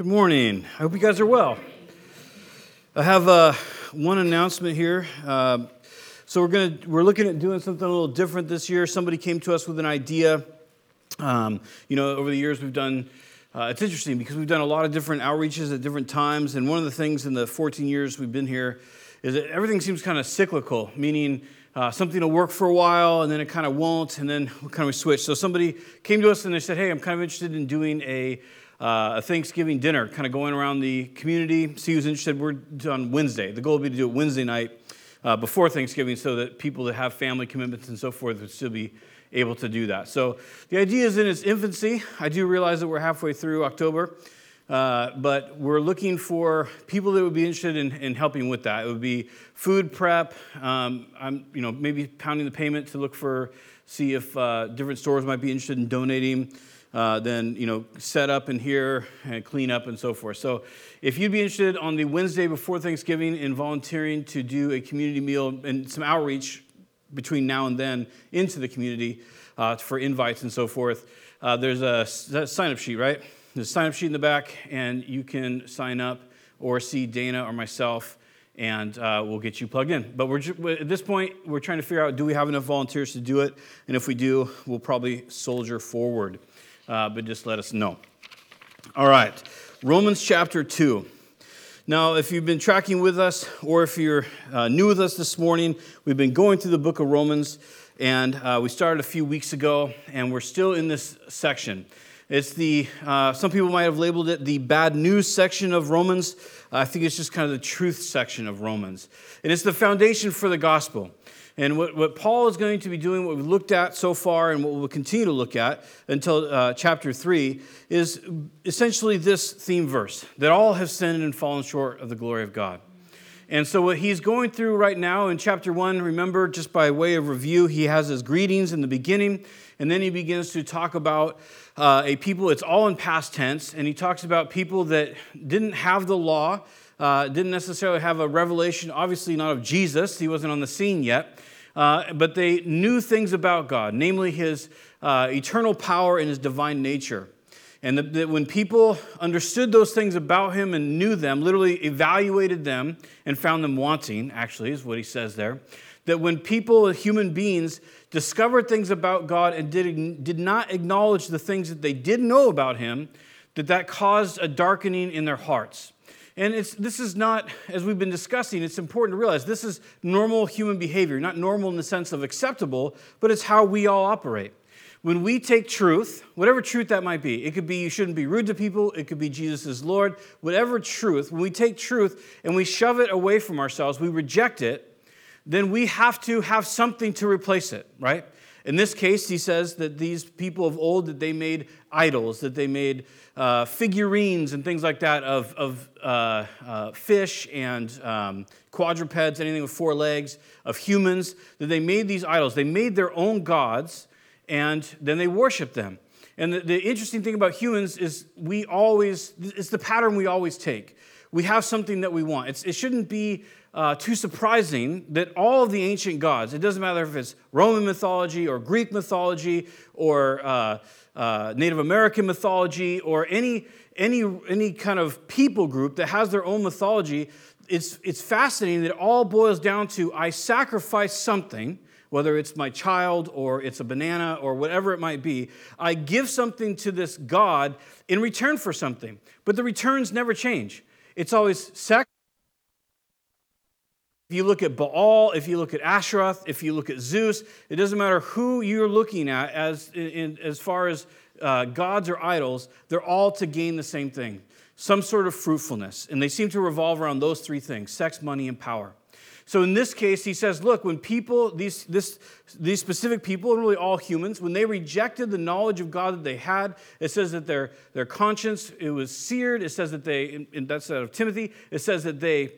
Good morning. I hope you guys are well. I have uh, one announcement here. Uh, so we're gonna we're looking at doing something a little different this year. Somebody came to us with an idea. Um, you know, over the years we've done. Uh, it's interesting because we've done a lot of different outreaches at different times, and one of the things in the 14 years we've been here is that everything seems kind of cyclical, meaning uh, something will work for a while and then it kind of won't, and then we kind of switch. So somebody came to us and they said, "Hey, I'm kind of interested in doing a uh, a Thanksgiving dinner, kind of going around the community, see who's interested. We're on Wednesday. The goal would be to do it Wednesday night uh, before Thanksgiving so that people that have family commitments and so forth would still be able to do that. So the idea is in its infancy. I do realize that we're halfway through October. Uh, but we're looking for people that would be interested in, in helping with that. It would be food prep. Um, I'm, you know, maybe pounding the payment to look for, see if uh, different stores might be interested in donating uh, then you know set up in here and clean up and so forth. So if you'd be interested on the Wednesday before Thanksgiving in volunteering to do a community meal and some outreach between now and then into the community uh, for invites and so forth, uh, there's a, a sign up sheet, right? There's a sign up sheet in the back, and you can sign up or see Dana or myself and uh, we'll get you plugged in. But we're at this point, we're trying to figure out do we have enough volunteers to do it? And if we do, we'll probably soldier forward uh, but just let us know. All right, Romans chapter 2. Now, if you've been tracking with us, or if you're uh, new with us this morning, we've been going through the book of Romans, and uh, we started a few weeks ago, and we're still in this section. It's the, uh, some people might have labeled it the bad news section of Romans. I think it's just kind of the truth section of Romans. And it's the foundation for the gospel. And what, what Paul is going to be doing, what we've looked at so far, and what we'll continue to look at until uh, chapter 3, is essentially this theme verse that all have sinned and fallen short of the glory of God. And so, what he's going through right now in chapter 1, remember, just by way of review, he has his greetings in the beginning, and then he begins to talk about uh, a people, it's all in past tense, and he talks about people that didn't have the law, uh, didn't necessarily have a revelation, obviously not of Jesus, he wasn't on the scene yet, uh, but they knew things about God, namely his uh, eternal power and his divine nature. And that, that when people understood those things about him and knew them, literally evaluated them and found them wanting, actually, is what he says there, that when people, human beings, discovered things about God and did, did not acknowledge the things that they did know about him, that that caused a darkening in their hearts. And it's, this is not, as we've been discussing, it's important to realize this is normal human behavior, not normal in the sense of acceptable, but it's how we all operate. When we take truth, whatever truth that might be, it could be you shouldn't be rude to people, it could be Jesus is Lord, whatever truth, when we take truth and we shove it away from ourselves, we reject it, then we have to have something to replace it, right? In this case, he says that these people of old, that they made idols, that they made uh, figurines and things like that of, of uh, uh, fish and um, quadrupeds, anything with four legs, of humans, that they made these idols. They made their own gods and then they worshiped them. And the, the interesting thing about humans is we always, it's the pattern we always take. We have something that we want. It's, it shouldn't be uh, too surprising that all of the ancient gods, it doesn't matter if it's Roman mythology or Greek mythology or uh, uh, Native American mythology or any, any, any kind of people group that has their own mythology, it's, it's fascinating that it all boils down to I sacrifice something, whether it's my child or it's a banana or whatever it might be. I give something to this God in return for something, but the returns never change. It's always sacrifice if you look at Baal, if you look at Asheroth, if you look at Zeus, it doesn't matter who you're looking at as, in, as far as uh, gods or idols, they're all to gain the same thing some sort of fruitfulness. And they seem to revolve around those three things sex, money, and power. So in this case, he says, look, when people, these, this, these specific people, and really all humans, when they rejected the knowledge of God that they had, it says that their, their conscience, it was seared. It says that they, and that's out of Timothy, it says that they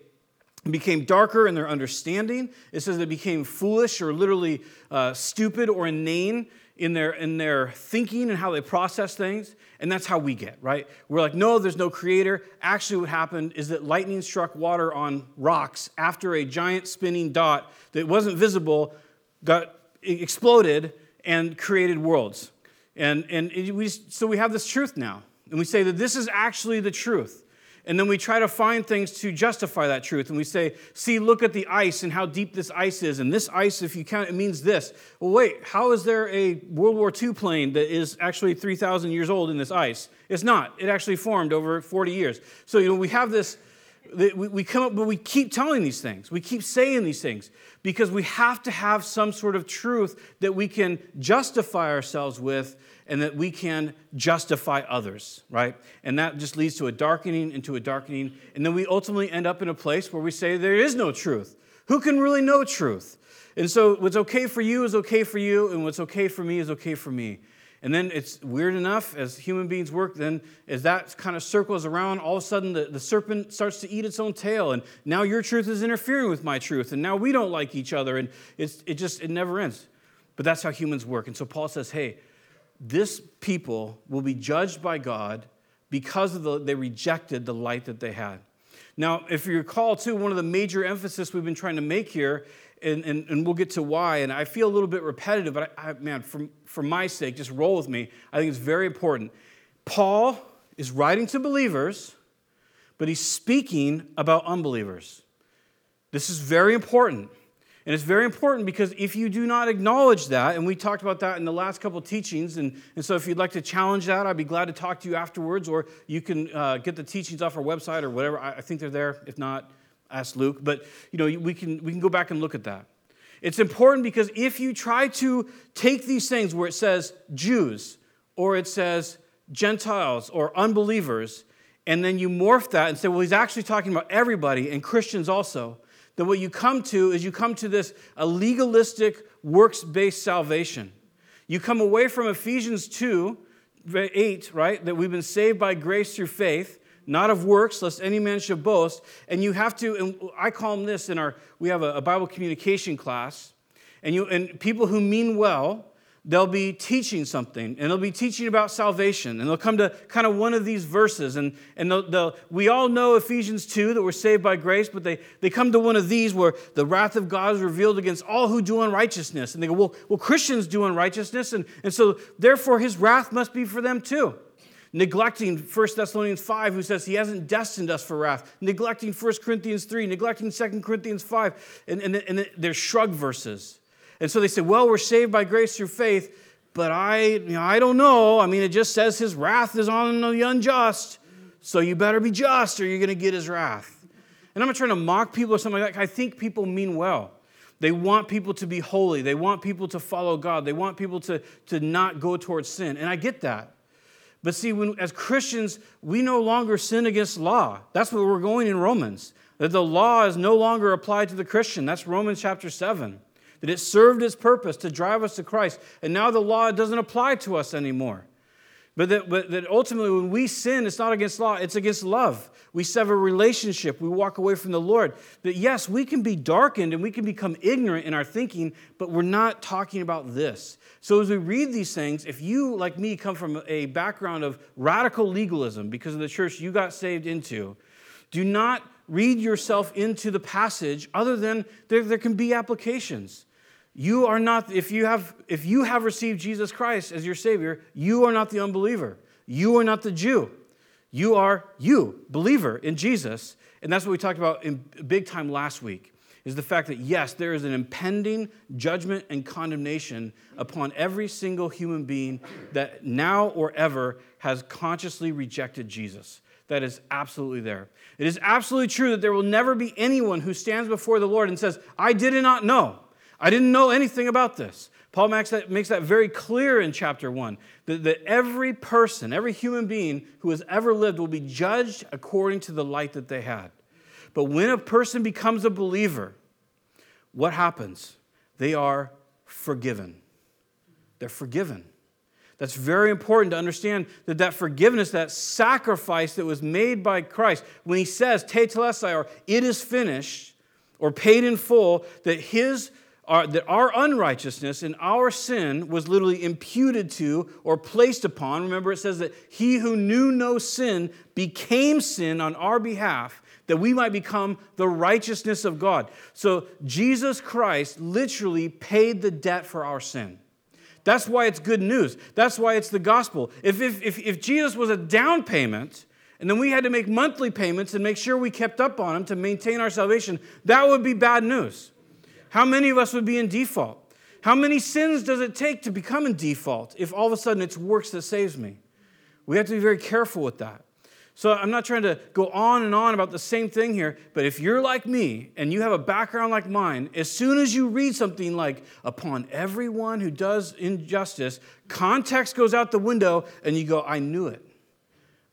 became darker in their understanding. It says they became foolish or literally uh, stupid or inane in their, in their thinking and how they process things. And that's how we get, right? We're like, no, there's no creator. Actually, what happened is that lightning struck water on rocks after a giant spinning dot that wasn't visible got exploded and created worlds. And, and we, so we have this truth now And we say that this is actually the truth. And then we try to find things to justify that truth. And we say, see, look at the ice and how deep this ice is. And this ice, if you count, it means this. Well, wait, how is there a World War II plane that is actually 3,000 years old in this ice? It's not. It actually formed over 40 years. So, you know, we have this, we come up, but we keep telling these things. We keep saying these things because we have to have some sort of truth that we can justify ourselves with and that we can justify others, right? And that just leads to a darkening into a darkening. And then we ultimately end up in a place where we say there is no truth. Who can really know truth? And so what's okay for you is okay for you, and what's okay for me is okay for me. And then it's weird enough as human beings work, then as that kind of circles around, all of a sudden the, the serpent starts to eat its own tail. And now your truth is interfering with my truth. And now we don't like each other. And it's, it just, it never ends. But that's how humans work. And so Paul says, hey, this people will be judged by God because of the, they rejected the light that they had. Now, if you recall, too, one of the major emphasis we've been trying to make here, and, and, and we'll get to why, and I feel a little bit repetitive, but I, I, man, for, for my sake, just roll with me. I think it's very important. Paul is writing to believers, but he's speaking about unbelievers. This is very important. And it's very important because if you do not acknowledge that, and we talked about that in the last couple teachings, and, and so if you'd like to challenge that, I'd be glad to talk to you afterwards, or you can uh, get the teachings off our website or whatever. I, I think they're there. If not, ask Luke. But you know, we can, we can go back and look at that. It's important because if you try to take these things where it says Jews, or it says Gentiles, or unbelievers, and then you morph that and say, well, he's actually talking about everybody, and Christians also that what you come to is you come to this a legalistic, works based salvation. You come away from Ephesians 2, 8, right? That we've been saved by grace through faith, not of works, lest any man should boast. And you have to, and I call them this in our, we have a, a Bible communication class, and, you, and people who mean well, they'll be teaching something and they'll be teaching about salvation and they'll come to kind of one of these verses and, and they'll, they'll, we all know ephesians 2 that we're saved by grace but they, they come to one of these where the wrath of god is revealed against all who do unrighteousness and they go well, well christians do unrighteousness and, and so therefore his wrath must be for them too. Neglecting 1 thessalonians 5 who says he hasn't destined us for wrath. Neglecting 1 corinthians 3 neglecting 2 corinthians 5 and, and, and there's shrug verses and so they say, well, we're saved by grace through faith, but I, you know, I don't know. I mean, it just says his wrath is on the unjust. So you better be just or you're going to get his wrath. And I'm not trying to mock people or something like that. I think people mean well. They want people to be holy. They want people to follow God. They want people to, to not go towards sin. And I get that. But see, when, as Christians, we no longer sin against law. That's where we're going in Romans. That the law is no longer applied to the Christian. That's Romans chapter 7 that it served its purpose to drive us to Christ. And now the law doesn't apply to us anymore. But that, but that ultimately, when we sin, it's not against law, it's against love. We sever relationship, we walk away from the Lord. That yes, we can be darkened and we can become ignorant in our thinking, but we're not talking about this. So as we read these things, if you, like me, come from a background of radical legalism because of the church you got saved into, do not read yourself into the passage other than there, there can be applications. You are not, if you have, if you have received Jesus Christ as your Savior, you are not the unbeliever. You are not the Jew. You are you, believer in Jesus. And that's what we talked about in big time last week is the fact that yes, there is an impending judgment and condemnation upon every single human being that now or ever has consciously rejected Jesus. That is absolutely there. It is absolutely true that there will never be anyone who stands before the Lord and says, I did not know. I didn't know anything about this. Paul makes that, makes that very clear in chapter 1 that, that every person, every human being who has ever lived will be judged according to the light that they had. But when a person becomes a believer, what happens? They are forgiven. They're forgiven. That's very important to understand that that forgiveness, that sacrifice that was made by Christ, when he says, tetelestai, or it is finished, or paid in full, that his our, that our unrighteousness and our sin was literally imputed to or placed upon. Remember, it says that he who knew no sin became sin on our behalf that we might become the righteousness of God. So Jesus Christ literally paid the debt for our sin. That's why it's good news. That's why it's the gospel. If, if, if, if Jesus was a down payment, and then we had to make monthly payments and make sure we kept up on them to maintain our salvation, that would be bad news. How many of us would be in default? How many sins does it take to become in default if all of a sudden it's works that saves me? We have to be very careful with that. So I'm not trying to go on and on about the same thing here, but if you're like me and you have a background like mine, as soon as you read something like, upon everyone who does injustice, context goes out the window and you go, I knew it.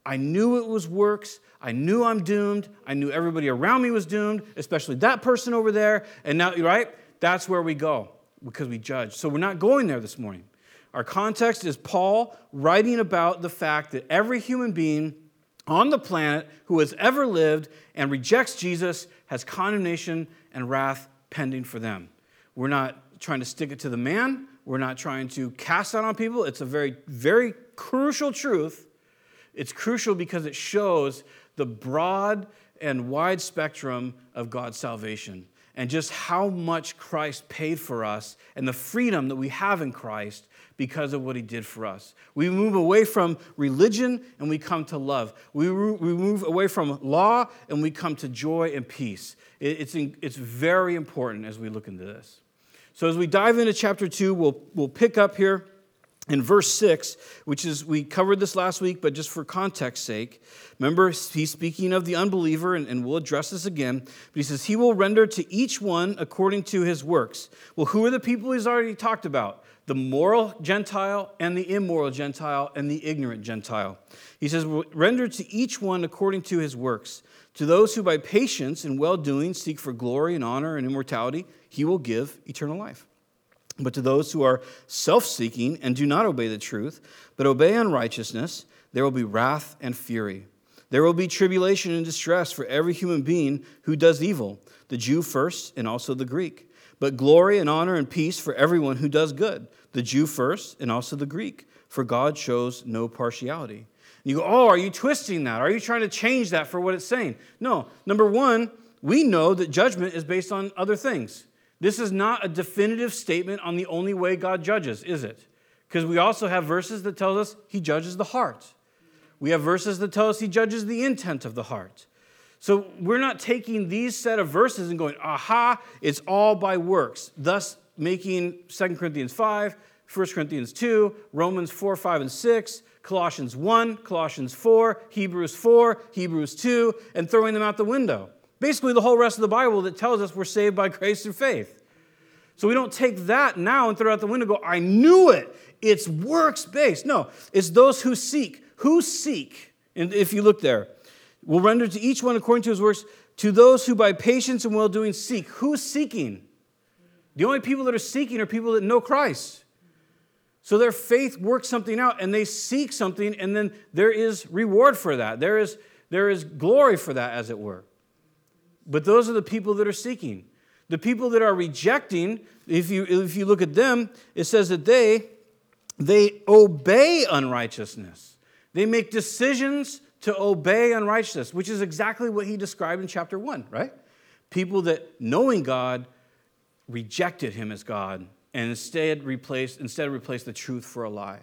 I knew it was works. I knew I'm doomed. I knew everybody around me was doomed, especially that person over there. And now, right? That's where we go because we judge. So we're not going there this morning. Our context is Paul writing about the fact that every human being on the planet who has ever lived and rejects Jesus has condemnation and wrath pending for them. We're not trying to stick it to the man, we're not trying to cast out on people. It's a very, very crucial truth. It's crucial because it shows the broad and wide spectrum of God's salvation and just how much Christ paid for us and the freedom that we have in Christ because of what he did for us. We move away from religion and we come to love. We, we move away from law and we come to joy and peace. It's, it's very important as we look into this. So, as we dive into chapter 2, we'll, we'll pick up here in verse 6, which is, we covered this last week, but just for context sake, remember he's speaking of the unbeliever, and, and, we'll address this again. But he says, He will render to each one according to his works. Well, who are the people he's already talked about? the moral Gentile and the immoral Gentile and the ignorant Gentile. He says, Render to each one according to his works. To those who by patience and well doing seek for glory and honor and immortality, he will give eternal life. But to those who are self seeking and do not obey the truth, but obey unrighteousness, there will be wrath and fury. There will be tribulation and distress for every human being who does evil, the Jew first and also the Greek but glory and honor and peace for everyone who does good, the Jew first and also the Greek, for God shows no partiality. You go, oh, are you twisting that? Are you trying to change that for what it's saying? No. Number one, we know that judgment is based on other things. This is not a definitive statement on the only way God judges, is it? Because we also have verses that tell us he judges the heart. We have verses that tell us he judges the intent of the heart. So we're not taking these set of verses and going, aha, it's all by works, thus making 2 Corinthians 5, 1 Corinthians 2, Romans 4, 5, and 6, Colossians 1, Colossians 4, Hebrews 4, Hebrews 2, and throwing them out the window. Basically, the whole rest of the Bible that tells us we're saved by grace through faith. So we don't take that now and throw it out the window and go, I knew it. It's works based. No, it's those who seek. Who seek? And if you look there, will render to each one according to his works, to those who by patience and well doing seek. Who's seeking? The only people that are seeking are people that know Christ. So their faith works something out and they seek something, and then there is reward for that. There is, there is glory for that, as it were. But those are the people that are seeking. The people that are rejecting, if you, if you look at them, it says that they, they obey unrighteousness. They make decisions to obey unrighteousness, which is exactly what he described in chapter 1, right? People that, knowing God, rejected him as God and instead replaced, instead replaced the truth for a lie.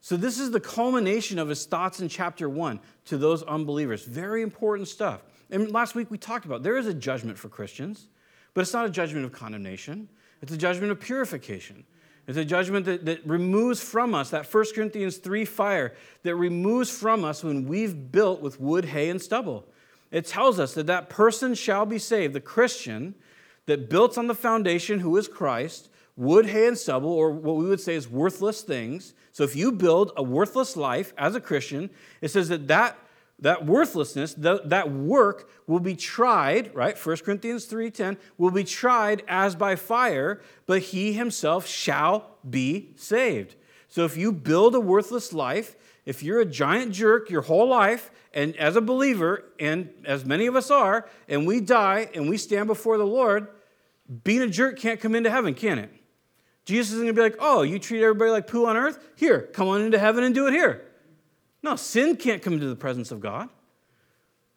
So, this is the culmination of his thoughts in chapter 1 to those unbelievers. Very important stuff. And last week we talked about there is a judgment for Christians, but it's not a judgment of condemnation, it's a judgment of purification. It's a judgment that, that removes from us that 1 Corinthians 3 fire that removes from us when we've built with wood, hay, and stubble. It tells us that that person shall be saved, the Christian that built on the foundation who is Christ, wood, hay, and stubble, or what we would say is worthless things. So if you build a worthless life as a Christian, it says that that that worthlessness, that work will be tried, right? 1 Corinthians 3:10 will be tried as by fire, but he himself shall be saved. So if you build a worthless life, if you're a giant jerk your whole life, and as a believer, and as many of us are, and we die and we stand before the Lord, being a jerk can't come into heaven, can it? Jesus isn't gonna be like, oh, you treat everybody like poo on earth? Here, come on into heaven and do it here. No, sin can't come into the presence of God.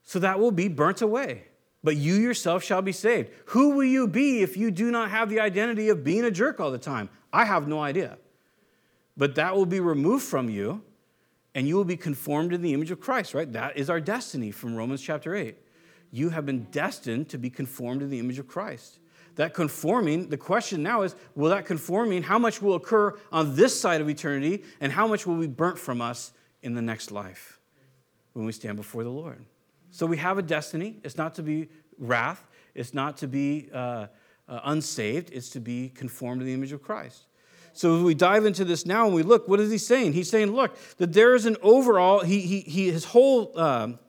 So that will be burnt away. But you yourself shall be saved. Who will you be if you do not have the identity of being a jerk all the time? I have no idea. but that will be removed from you, and you will be conformed to the image of Christ, right? That is our destiny from Romans chapter 8. You have been destined to be conformed to the image of Christ. That conforming, the question now is will that conforming, how much will occur on this side of eternity, and how much will be burnt from us in the next life when we stand before the Lord? So we have a destiny. It's not to be wrath, it's not to be uh, uh, unsaved, it's to be conformed to the image of Christ. So we dive into this now and we look, what is he saying? He's saying, look, that there is an overall, he, he, he his whole, um,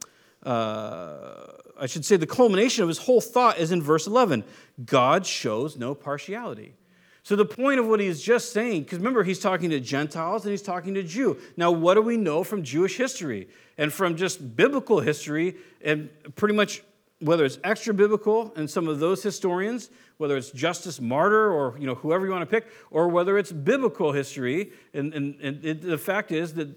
uh, I should say, the culmination of his whole thought is in verse 11. God shows no partiality. So the point of what he's just saying, because remember, he's talking to Gentiles and he's talking to Jew. Now, what do we know from Jewish history and from just biblical history and pretty much whether it's extra biblical and some of those historians, whether it's Justin Martyr or you know whoever you want to pick, or whether it's biblical history, and, and, and it, the fact is that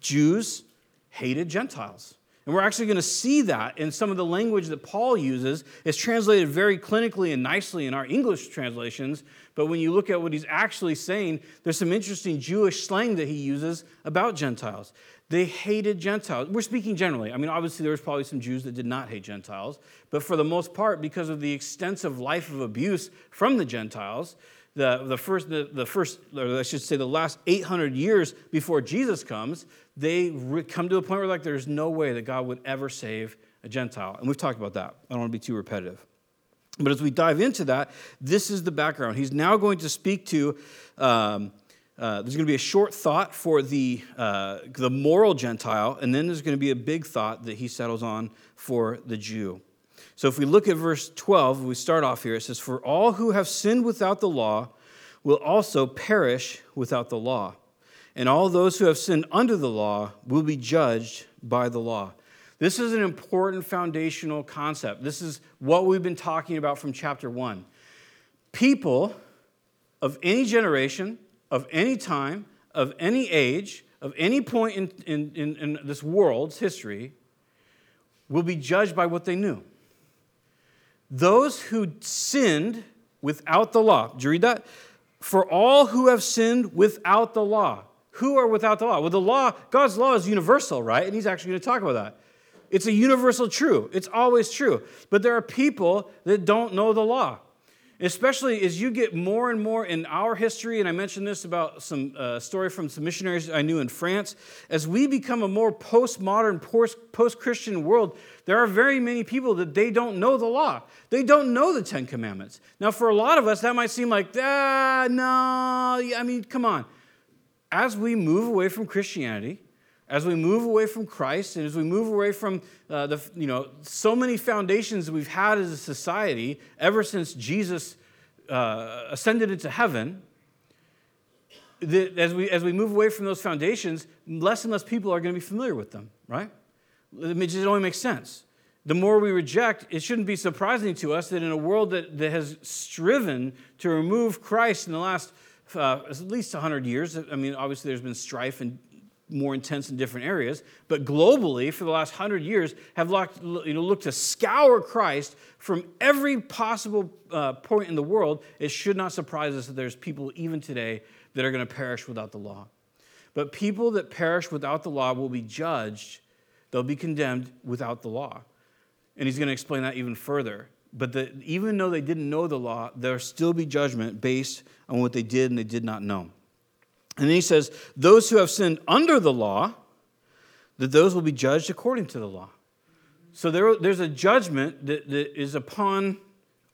Jews hated Gentiles. And we're actually going to see that in some of the language that Paul uses. It's translated very clinically and nicely in our English translations, but when you look at what he's actually saying, there's some interesting Jewish slang that he uses about Gentiles. They hated Gentiles. We're speaking generally. I mean, obviously, there was probably some Jews that did not hate Gentiles, but for the most part, because of the extensive life of abuse from the Gentiles, the, the first, the, the first, or I should say, the last 800 years before Jesus comes, they re- come to a point where like there's no way that God would ever save a Gentile, and we've talked about that. I don't want to be too repetitive. But as we dive into that, this is the background. He's now going to speak to um, uh, there's going to be a short thought for the, uh, the moral Gentile, and then there's going to be a big thought that he settles on for the Jew. So if we look at verse 12, we start off here, it says, For all who have sinned without the law will also perish without the law. And all those who have sinned under the law will be judged by the law. This is an important foundational concept. This is what we've been talking about from chapter 1. People of any generation, of any time, of any age, of any point in, in, in, in, this world's history will be judged by what they knew. Those who sinned without the law, did you read that? For all who have sinned without the law. Who are without the law? Well, the law, God's law is universal, right? And he's actually going to talk about that. It's a universal true. It's always true. But there are people that don't know the law especially as you get more and more in our history, and I mentioned this about some uh, story from some missionaries I knew in France, as we become a more postmodern, post Christian world, there are very many people that they don't know the law. They don't know the Ten Commandments. Now, for a lot of us, that might seem like, ah, no, I mean, come on. As we move away from Christianity, as we move away from Christ and as we move away from uh, the, you know, so many foundations we've had as a society ever since Jesus uh, ascended into heaven, as we, as we move away from those foundations, less and less people are going to be familiar with them, right? It just only makes sense. The more we reject, it shouldn't be surprising to us that in a world that, that has striven to remove Christ in the last uh, at least 100 years, I mean, obviously there's been strife and more intense in different areas, but globally, for the last hundred years, have looked, you know, looked to scour Christ from every possible uh, point in the world. It should not surprise us that there's people even today that are going to perish without the law. But people that perish without the law will be judged, they'll be condemned without the law. And he's going to explain that even further. But the, even though they didn't know the law, there'll still be judgment based on what they did and they did not know. And then he says, Those who have sinned under the law, that those will be judged according to the law. So there, there's a judgment that, that is upon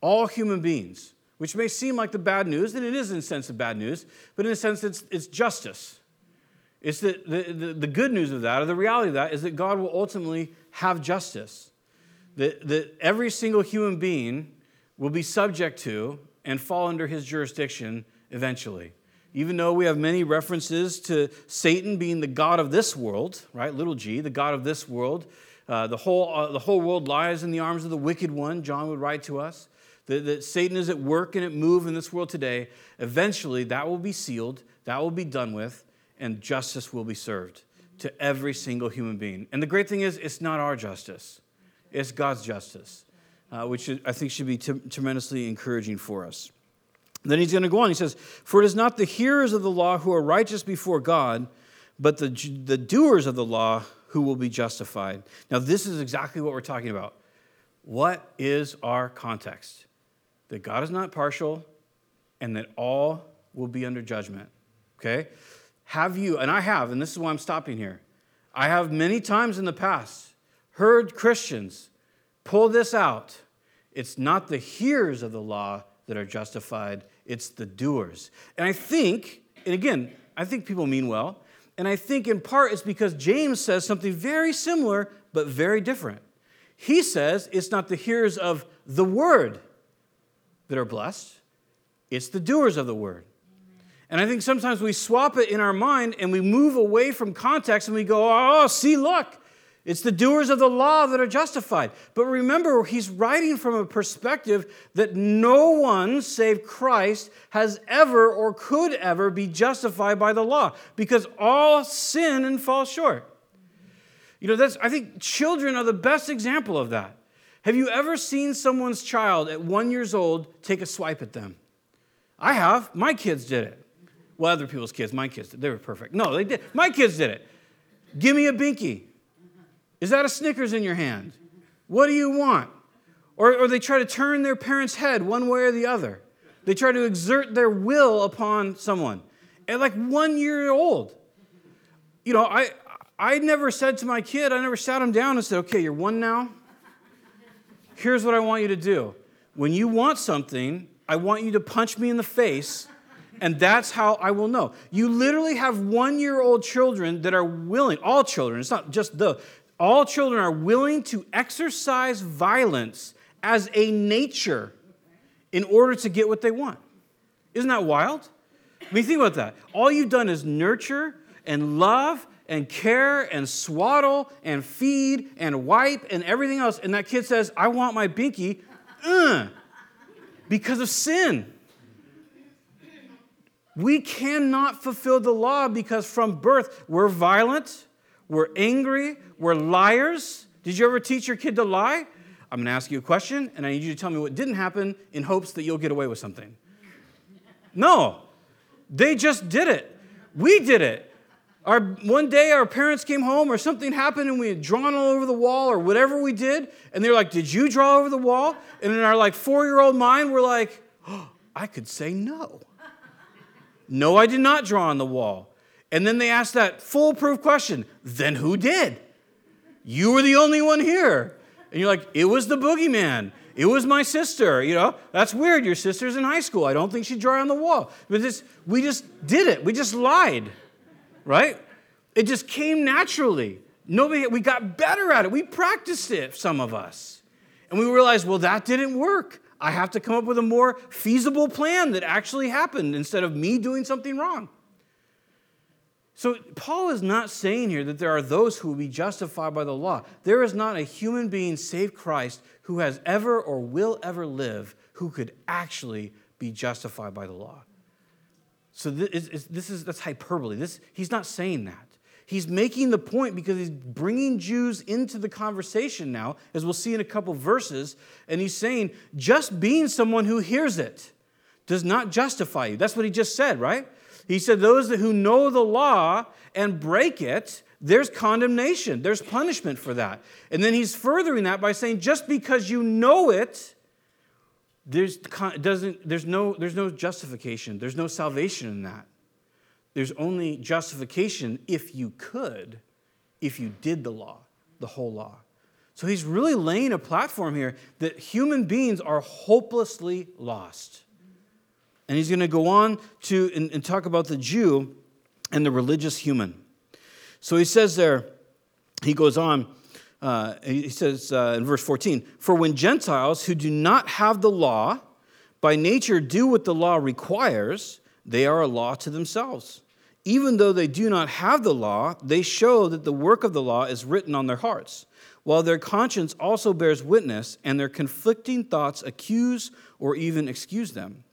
all human beings, which may seem like the bad news, and it is in a sense of bad news, but in a sense it's, it's justice. It's the, the, the, the good news of that, or the reality of that, is that God will ultimately have justice. That, that every single human being will be subject to and fall under his jurisdiction eventually. Even though we have many references to Satan being the God of this world, right? Little g, the God of this world. Uh, the, whole, uh, the whole world lies in the arms of the wicked one, John would write to us. That, that Satan is at work and at move in this world today. Eventually, that will be sealed, that will be done with, and justice will be served to every single human being. And the great thing is, it's not our justice, it's God's justice, uh, which I think should be t- tremendously encouraging for us. Then he's going to go on. He says, For it is not the hearers of the law who are righteous before God, but the, the doers of the law who will be justified. Now, this is exactly what we're talking about. What is our context? That God is not partial and that all will be under judgment. Okay? Have you, and I have, and this is why I'm stopping here, I have many times in the past heard Christians pull this out. It's not the hearers of the law that are justified, it's the doers. And I think, and again, I think people mean well, and I think in part it's because James says something very similar but very different. He says it's not the hearers of the word that are blessed, it's the doers of the word. And I think sometimes we swap it in our mind and we move away from context and we go, oh, see, look, it's the doers of the law that are justified. But remember, he's writing from a perspective that no one save Christ has ever or could ever be justified by the law because all sin and fall short. You know, that's, I think children are the best example of that. Have you ever seen someone's child at one years old take a swipe at them? I have. My kids did it. Well, other people's kids, my kids, did. they were perfect. No, they did. My kids did it. Give me a binky. Is that a Snickers in your hand? What do you want? Or, or they try to turn their parent's head one way or the other. They try to exert their will upon someone. At like one year old. You know, I, I never said to my kid, I never sat him down and said, okay, you're one now. Here's what I want you to do. When you want something, I want you to punch me in the face, and that's how I will know. You literally have one year old children that are willing, all children, it's not just the, all children are willing to exercise violence as a nature in order to get what they want. Isn't that wild? I mean, think about that. All you've done is nurture and love and care and swaddle and feed and wipe and everything else. And that kid says, I want my binky uh, because of sin. We cannot fulfill the law because from birth we're violent, we're angry, we're liars. Did you ever teach your kid to lie? I'm going to ask you a question, and I need you to tell me what didn't happen in hopes that you'll get away with something. No, they just did it. We did it. Our, one day our parents came home or something happened and we had drawn all over the wall or whatever we did, and they're like, Did you draw over the wall? And in our like four year old mind, we're like, oh, I could say no. No, I did not draw on the wall. And then they asked that foolproof question then who did? You were the only one here. And you're like, it was the boogeyman. It was my sister. You know, that's weird. Your sister's in high school. I don't think she'd draw on the wall. But this, we just did it. We just lied, right? It just came naturally. Nobody, we got better at it. We practiced it, some of us. And we realized, well, that didn't work. I have to come up with a more feasible plan that actually happened instead of me doing something wrong. So, Paul is not saying here that there are those who will be justified by the law. There is not a human being save Christ who has ever or will ever live who could actually be justified by the law. So, this is, this is that's hyperbole. This, he's not saying that. He's making the point because he's bringing Jews into the conversation now, as we'll see in a couple verses. And he's saying, just being someone who hears it does not justify you. That's what he just said, right? He said, Those who know the law and break it, there's condemnation, there's punishment for that. And then he's furthering that by saying, Just because you know it, there's, doesn't, there's, no, there's no justification, there's no salvation in that. There's only justification if you could, if you did the law, the whole law. So he's really laying a platform here that human beings are hopelessly lost. And he's going to go on to and, and talk about the Jew and the religious human. So he says there, he goes on, uh, he says uh, in verse 14, For when Gentiles who do not have the law by nature do what the law requires, they are a law to themselves. Even though they do not have the law, they show that the work of the law is written on their hearts, while their conscience also bears witness, and their conflicting thoughts accuse or even excuse them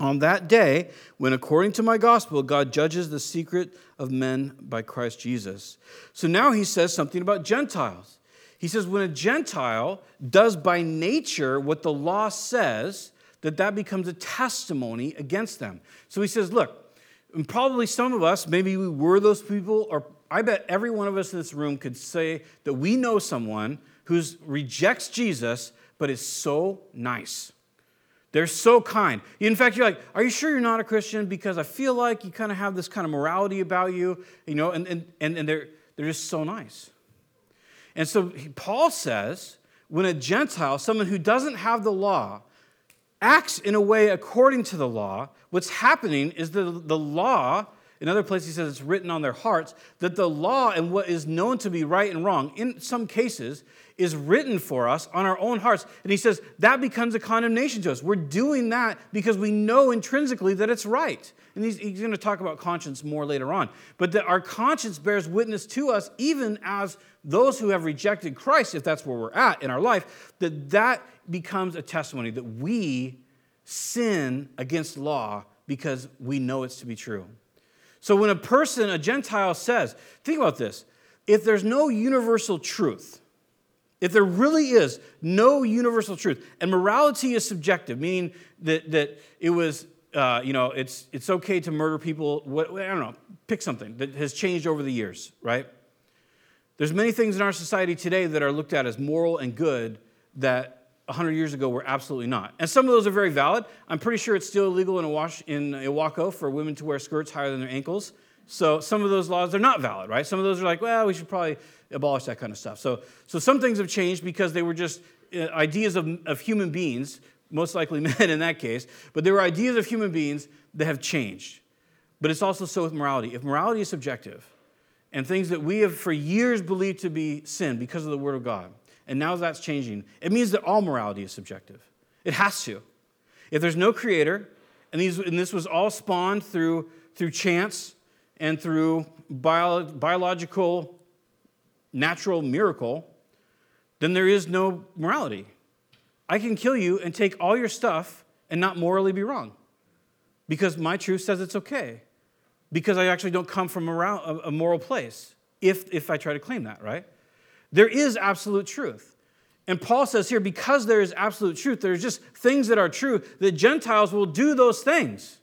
on that day when, according to my gospel, God judges the secret of men by Christ Jesus. So now he says something about Gentiles. He says, when a Gentile does by nature what the law says, that that becomes a testimony against them. So he says, look, and probably some of us, maybe we were those people, or I bet every one of us in this room could say that we know someone who rejects Jesus but is so nice. They're so kind. In fact, you're like, Are you sure you're not a Christian? Because I feel like you kind of have this kind of morality about you, you know, and, and, and and they're, they're just so nice. And so Paul says, when a Gentile, someone who doesn't have the law, acts in a way according to the law, what's happening is that the law in other places, he says it's written on their hearts that the law and what is known to be right and wrong, in some cases, is written for us on our own hearts. And he says that becomes a condemnation to us. We're doing that because we know intrinsically that it's right. And he's, he's going to talk about conscience more later on. But that our conscience bears witness to us, even as those who have rejected Christ, if that's where we're at in our life, that that becomes a testimony that we sin against law because we know it's to be true. So when a person, a Gentile, says, think about this if there's no universal truth, if there really is no universal truth, and morality is subjective, meaning that, that it was, uh, you know, it's, it's okay to murder people, what, I don't know, pick something that has changed over the years, right? There's many things in our society today that are looked at as moral and good that 100 years ago were absolutely not. And some of those are very valid. I'm pretty sure it's still illegal in, Awash, in Ilwaco for women to wear skirts higher than their ankles. So some of those laws are not valid, right? Some of those are like, well, we should probably abolish that kind of stuff. So, so some things have changed because they were just uh, ideas of, of human beings, most likely men in that case, but there were ideas of human beings that have changed. But it's also so with morality. If morality is subjective, and things that we have for years believed to be sin because of the Word of God, and now that's changing, it means that all morality is subjective. It has to. If there's no creator, and, these, and this was all spawned through, through chance and through bio, biological, natural miracle, then there is no morality. I can kill you and take all your stuff and not morally be wrong because my truth says it's okay. Because I actually don't come from a moral place if, if I try to claim that, right? There is absolute truth. And Paul says here, because there is absolute truth, there's just things that are true, that Gentiles will do those things.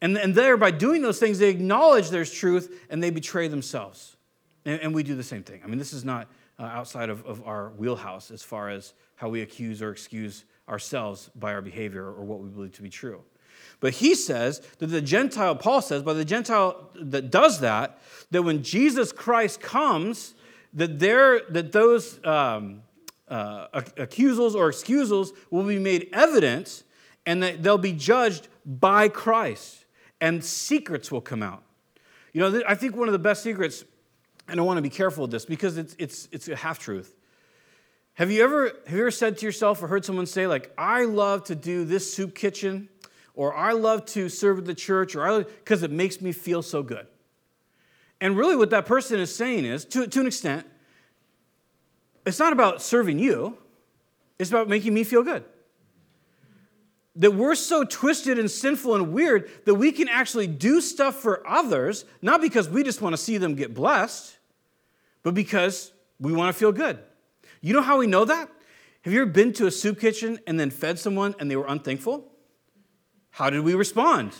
And, and there, by doing those things, they acknowledge there's truth and they betray themselves. And, and we do the same thing. I mean, this is not uh, outside of, of our wheelhouse as far as how we accuse or excuse ourselves by our behavior or what we believe to be true. But he says that the Gentile, Paul says, by the Gentile that does that, that when Jesus Christ comes, that, there, that those um, uh, accusals or excusals will be made evident and that they'll be judged by Christ and secrets will come out. You know, I think one of the best secrets, and I want to be careful with this because it's, it's, it's a half truth. Have you, ever, have you ever said to yourself or heard someone say, like, I love to do this soup kitchen, or I love to serve at the church, or I because it makes me feel so good? And really, what that person is saying is, to, to an extent, it's not about serving you, it's about making me feel good. That we're so twisted and sinful and weird that we can actually do stuff for others, not because we just want to see them get blessed, but because we want to feel good. You know how we know that? Have you ever been to a soup kitchen and then fed someone and they were unthankful? How did we respond?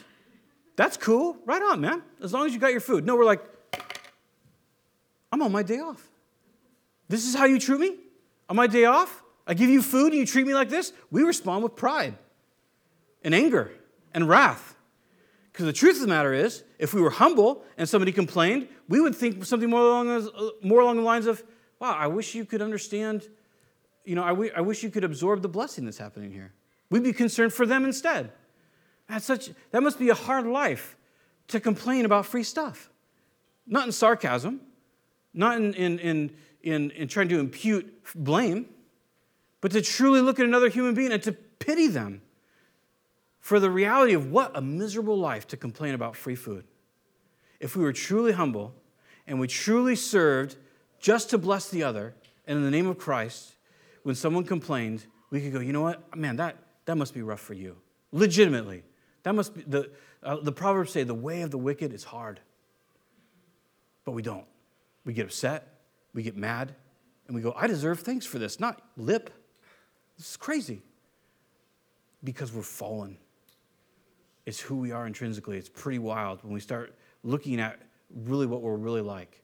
That's cool. Right on, man. As long as you got your food. No, we're like, I'm on my day off. This is how you treat me? On my day off? I give you food and you treat me like this? We respond with pride and anger and wrath. Because the truth of the matter is, if we were humble and somebody complained, we would think something more along, more along the lines of, wow, I wish you could understand, you know, I, w- I wish you could absorb the blessing that's happening here. We'd be concerned for them instead. That's such, that must be a hard life to complain about free stuff. Not in sarcasm, not in, in, in, in, in trying to impute blame, but to truly look at another human being and to pity them for the reality of what a miserable life to complain about free food. If we were truly humble and we truly served just to bless the other and in the name of Christ, when someone complained, we could go, you know what? Man, that, that must be rough for you. Legitimately. That must be, the, uh, the Proverbs say, the way of the wicked is hard. But we don't. We get upset, we get mad, and we go, I deserve thanks for this, not lip. This is crazy. Because we're fallen. It's who we are intrinsically. It's pretty wild when we start looking at really what we're really like.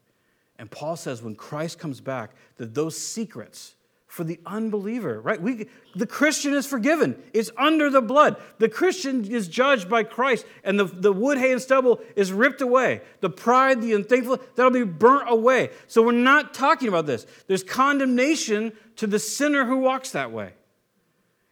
And Paul says when Christ comes back, that those secrets for the unbeliever, right? We, the Christian is forgiven. It's under the blood. The Christian is judged by Christ, and the, the wood, hay, and stubble is ripped away. The pride, the unthankful, that'll be burnt away. So we're not talking about this. There's condemnation to the sinner who walks that way.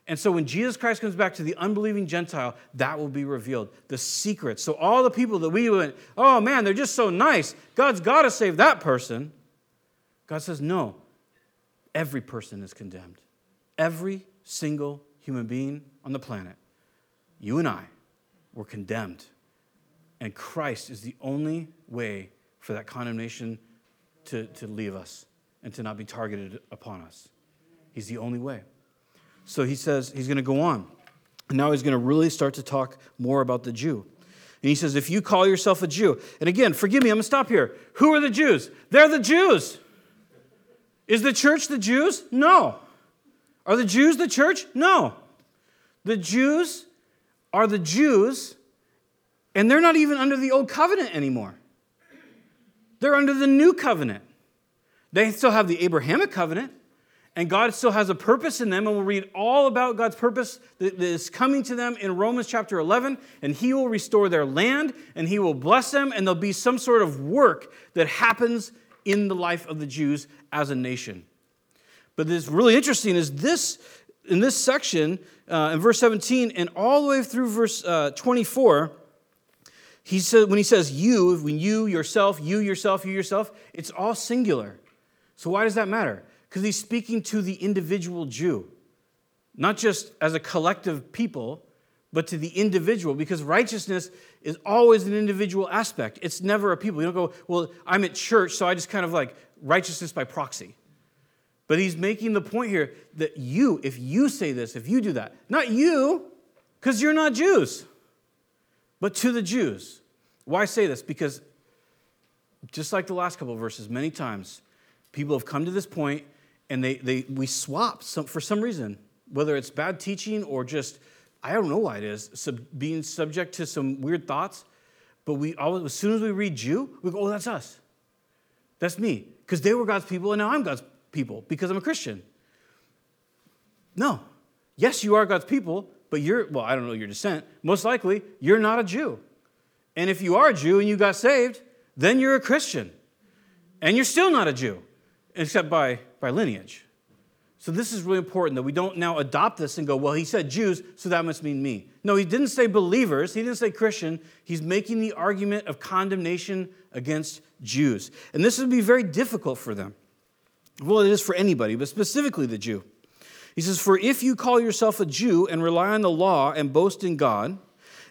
And so when Jesus Christ comes back to the unbelieving Gentile, that will be revealed. The secret. So all the people that we went, oh man, they're just so nice. God's got to save that person. God says, no, every person is condemned. Every single human being on the planet, you and I, were condemned. And Christ is the only way for that condemnation to, to leave us and to not be targeted upon us. He's the only way. So he says he's going to go on. And now he's going to really start to talk more about the Jew. And he says, if you call yourself a Jew, and again, forgive me, I'm going to stop here. Who are the Jews? They're the Jews. Is the church the Jews? No. Are the Jews the church? No. The Jews are the Jews, and they're not even under the old covenant anymore. They're under the new covenant. They still have the Abrahamic covenant, and God still has a purpose in them, and we'll read all about God's purpose that is coming to them in Romans chapter 11. And He will restore their land, and He will bless them, and there'll be some sort of work that happens in the life of the Jews as a nation. But this really interesting is this in this section uh, in verse 17 and all the way through verse uh, 24. He said, when he says you, when you yourself, you yourself, you yourself, it's all singular. So why does that matter? Because he's speaking to the individual Jew, not just as a collective people, but to the individual, because righteousness is always an individual aspect. It's never a people. You don't go, well, I'm at church, so I just kind of like righteousness by proxy. But he's making the point here that you, if you say this, if you do that, not you, because you're not Jews, but to the Jews. Why say this? Because just like the last couple verses, many times people have come to this point and they, they, we swap some, for some reason, whether it's bad teaching or just, I don't know why it is, sub, being subject to some weird thoughts. But we always, as soon as we read Jew, we go, oh, that's us. That's me. Because they were God's people and now I'm God's people because I'm a Christian. No. Yes, you are God's people, but you're, well, I don't know your descent. Most likely, you're not a Jew. And if you are a Jew and you got saved, then you're a Christian. And you're still not a Jew, except by by lineage. So this is really important that we don't now adopt this and go, well, he said Jews, so that must mean me. No, he didn't say believers, he didn't say Christian. He's making the argument of condemnation against Jews. And this would be very difficult for them. Well, it is for anybody, but specifically the Jew. He says, For if you call yourself a Jew and rely on the law and boast in God,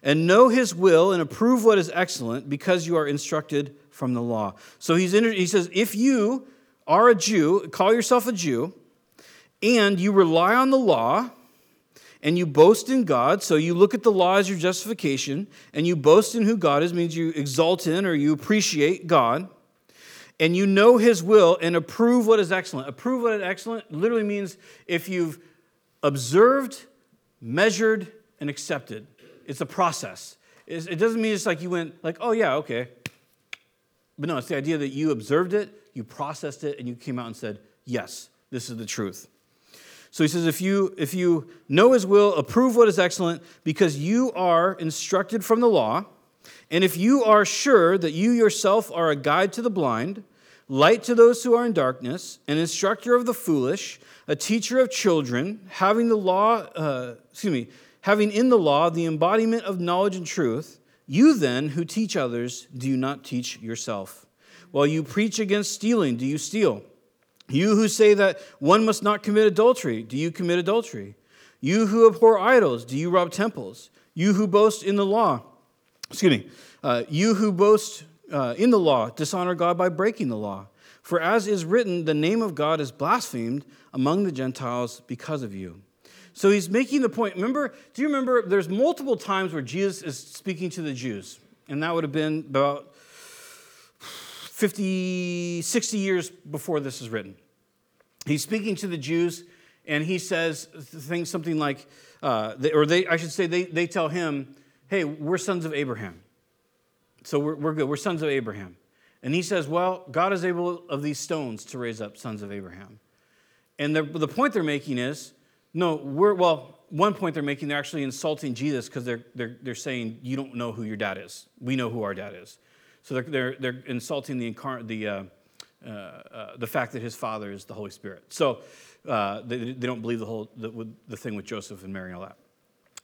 and know his will and approve what is excellent because you are instructed from the law. So he's he says, If you are a Jew, call yourself a Jew, and you rely on the law, and you boast in God, so you look at the law as your justification, and you boast in who God is, means you exalt in or you appreciate God, and you know His will and approve what is excellent. Approve what is excellent literally means if you've observed, measured, and accepted. It's a process. It doesn't mean it's like you went like, oh yeah, okay. But no, it's the idea that you observed it, you processed it, and you came out and said, Yes, this is the truth. So he says, if you, if you know his will, approve what is excellent, because you are instructed from the law, and if you are sure that you yourself are a guide to the blind, light to those who are in darkness, an instructor of the foolish, a teacher of children, having the law, uh, excuse me, having in the law the embodiment of knowledge and truth, you then who teach others, do you not teach yourself? While you preach against stealing, do you steal? You who say that one must not commit adultery, do you commit adultery? You who abhor idols, do you rob temples? You who boast in the law, excuse me, uh, you who boast uh, in the law, dishonor God by breaking the law. For as is written, the name of God is blasphemed among the Gentiles because of you. So he's making the point. Remember, do you remember there's multiple times where Jesus is speaking to the Jews? And that would have been about 50, 60 years before this is written. He's speaking to the Jews and he says things something like, uh, they, or they, I should say, they, they tell him, hey, we're sons of Abraham. So we're, we're good. We're sons of Abraham. And he says, well, God is able of these stones to raise up sons of Abraham. And the, the point they're making is, no, we're, well, one point they're making, they're actually insulting Jesus because they're, they're, they're saying, you don't know who your dad is. We know who our dad is. So they're, they're, they're insulting the, incarnate, the, uh, uh, uh, the fact that his father is the Holy Spirit. So uh, they, they don't believe the whole the, the thing with Joseph and Mary and all that.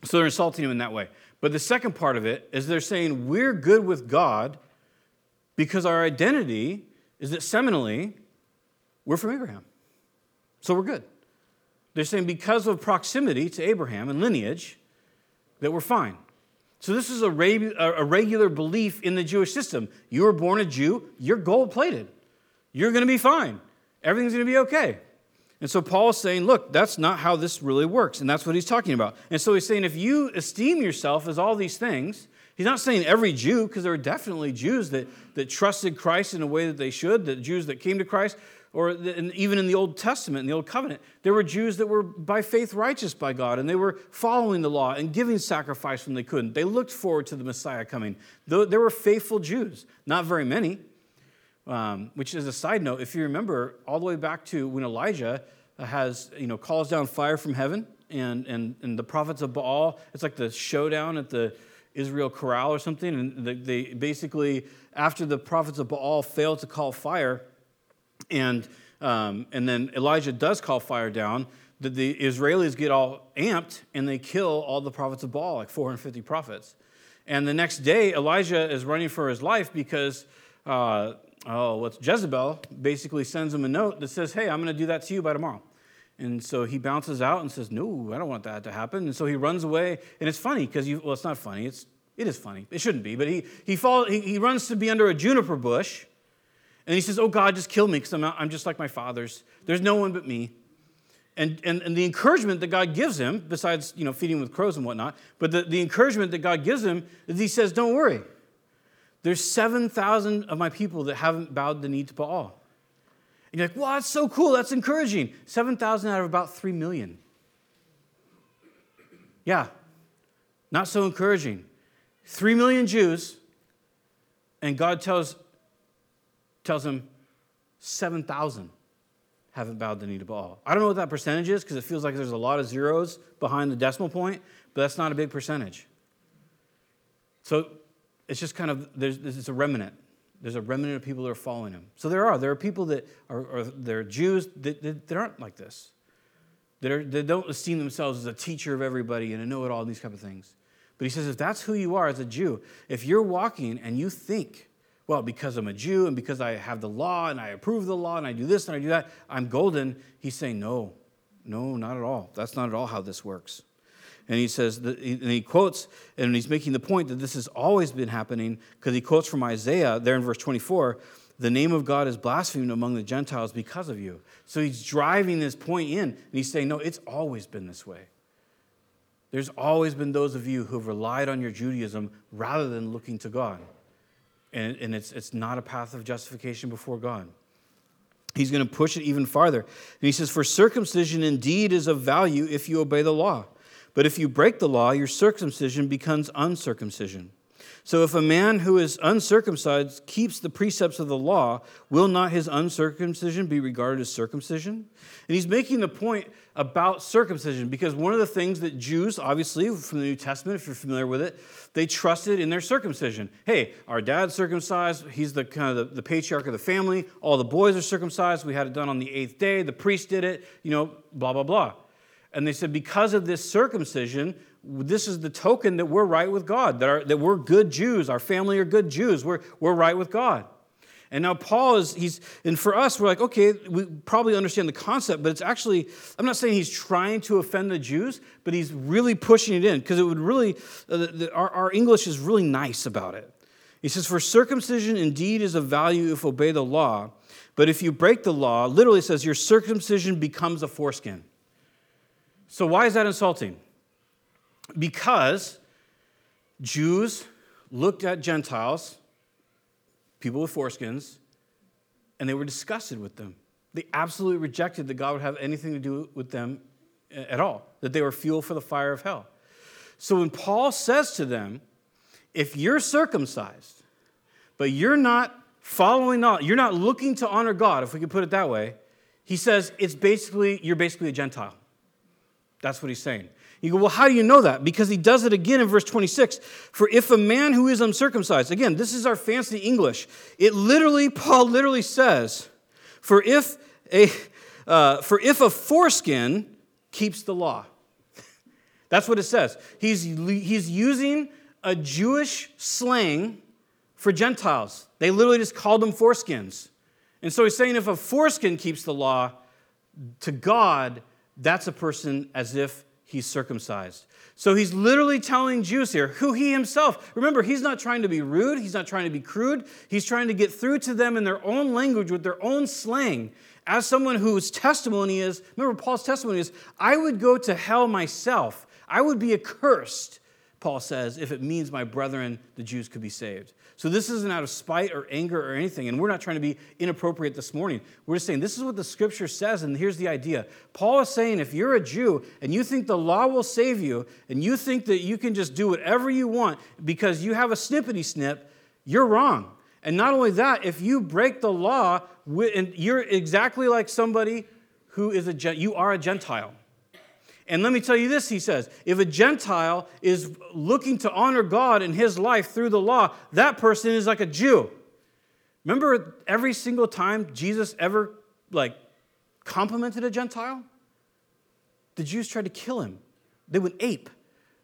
So they're insulting him in that way. But the second part of it is they're saying we're good with God because our identity is that seminally we're from Abraham. So we're good. They're saying because of proximity to Abraham and lineage that we're fine. So this is a, regular belief in the Jewish system. You were born a Jew, you're gold plated. You're going to be fine. Everything's going to be okay. And so Paul is saying, look, that's not how this really works. And that's what he's talking about. And so he's saying, if you esteem yourself as all these things, he's not saying every Jew, because there are definitely Jews that, that trusted Christ in a way that they should, the Jews that came to Christ, or even in the Old Testament, in the Old Covenant, there were Jews that were by faith righteous by God, and they were following the law and giving sacrifice when they couldn't. They looked forward to the Messiah coming. There were faithful Jews, not very many. Um, which is a side note, if you remember all the way back to when Elijah has, you know, calls down fire from heaven and, and, and the prophets of Baal, it's like the showdown at the Israel corral or something. And they basically, after the prophets of Baal fail to call fire, and, um, and then Elijah does call fire down, the, the Israelis get all amped and they kill all the prophets of Baal, like 450 prophets. And the next day, Elijah is running for his life because uh, oh, what's Jezebel basically sends him a note that says, hey, I'm going to do that to you by tomorrow. And so he bounces out and says, no, I don't want that to happen. And so he runs away. And it's funny because, you, well, it's not funny. It's, it is funny. It shouldn't be. But he, he, fall, he, he runs to be under a juniper bush. And he says, oh, God, just kill me because I'm, I'm just like my fathers. There's no one but me. And, and, and the encouragement that God gives him, besides you know, feeding with crows and whatnot, but the, the encouragement that God gives him is he says, don't worry. There's 7,000 of my people that haven't bowed the knee to Baal. And you're like, well, that's so cool. That's encouraging. 7,000 out of about 3 million. Yeah, not so encouraging. 3 million Jews, and God tells, tells him 7,000 haven't bowed the knee to Baal. I don't know what that percentage is because it feels like there's a lot of zeros behind the decimal point, but that's not a big percentage. So it's just kind of, there's, there's a remnant. There's a remnant of people that are following him. So there are. There are people that are, are they're Jews that, that, that, aren't like this. That, are, that don't esteem themselves as a teacher of everybody and a know-it-all, these kind of things. But he says, if that's who you are as a Jew, if you're walking and you think, well, because I'm a Jew and because I have the law and I approve the law and I do this and I do that, I'm golden. He's saying, no, no, not at all. That's not at all how this works. And he says, and he quotes, and he's making the point that this has always been happening because he quotes from Isaiah there in verse 24 the name of God is blasphemed among the Gentiles because of you. So he's driving this point in, and he's saying, no, it's always been this way. There's always been those of you who have relied on your Judaism rather than looking to God. And, and it's, it's not a path of justification before God. He's going to push it even farther. And he says, For circumcision indeed is of value if you obey the law. But if you break the law, your circumcision becomes uncircumcision. So if a man who is uncircumcised keeps the precepts of the law, will not his uncircumcision be regarded as circumcision? And he's making the point about circumcision because one of the things that Jews, obviously from the New Testament, if you're familiar with it, they trusted in their circumcision. Hey, our dad's circumcised. He's the kind of the, the patriarch of the family. All the boys are circumcised. We had it done on the eighth day. The priest did it. You know, blah blah blah. And they said, because of this circumcision, this is the token that we're right with God, that, our, that we're good Jews, our family are good Jews, we're, we're right with God. And now Paul is, he's, and for us, we're like, okay, we probably understand the concept, but it's actually, I'm not saying he's trying to offend the Jews, but he's really pushing it in because it would really, uh, the, our, our English is really nice about it. He says, For circumcision indeed is of value if obey the law, but if you break the law, literally says, your circumcision becomes a foreskin. So, why is that insulting? Because Jews looked at Gentiles, people with foreskins, and they were disgusted with them. They absolutely rejected that God would have anything to do with them eh, at all, that they were fuel for the fire of hell. So when Paul says to them, if you're circumcised, but you're not following on, you're not looking to honor God, if we could put it that way, he says it's basically, you're basically a Gentile. That's what he's saying. You go, well, how do you know that? Because he does it again in verse 26. For if a man who is uncircumcised, again, this is our fancy English. It literally, Paul literally says, for if a, uh, for if a foreskin keeps the law. That's what it says. He's, he's using a Jewish slang for Gentiles. They literally just called them foreskins. And so he's saying if a foreskin keeps the law, to God, that's a person as if he's circumcised. So he's literally telling Jews here who he himself, remember, he's not trying to be rude, he's not trying to be crude, he's trying to get through to them in their own language with their own slang. As someone whose testimony is, remember, Paul's testimony is, I would go to hell myself. I would be accursed, Paul says, if it means my brethren, the Jews, could be saved. So this isn't out of spite or anger or anything. And we're not trying to be inappropriate this morning. We're just saying this is what the scripture says, and here's the idea. Paul is saying if you're a Jew and you think the law will save you, and you think that you can just do whatever you want because you have a snippety snip, you're wrong. And not only that, if you break the law, and you're exactly like somebody who is a you are a Gentile. And let me tell you this, he says if a Gentile is looking to honor God in his life through the law, that person is like a Jew. Remember every single time Jesus ever like complimented a Gentile? The Jews tried to kill him. They went ape.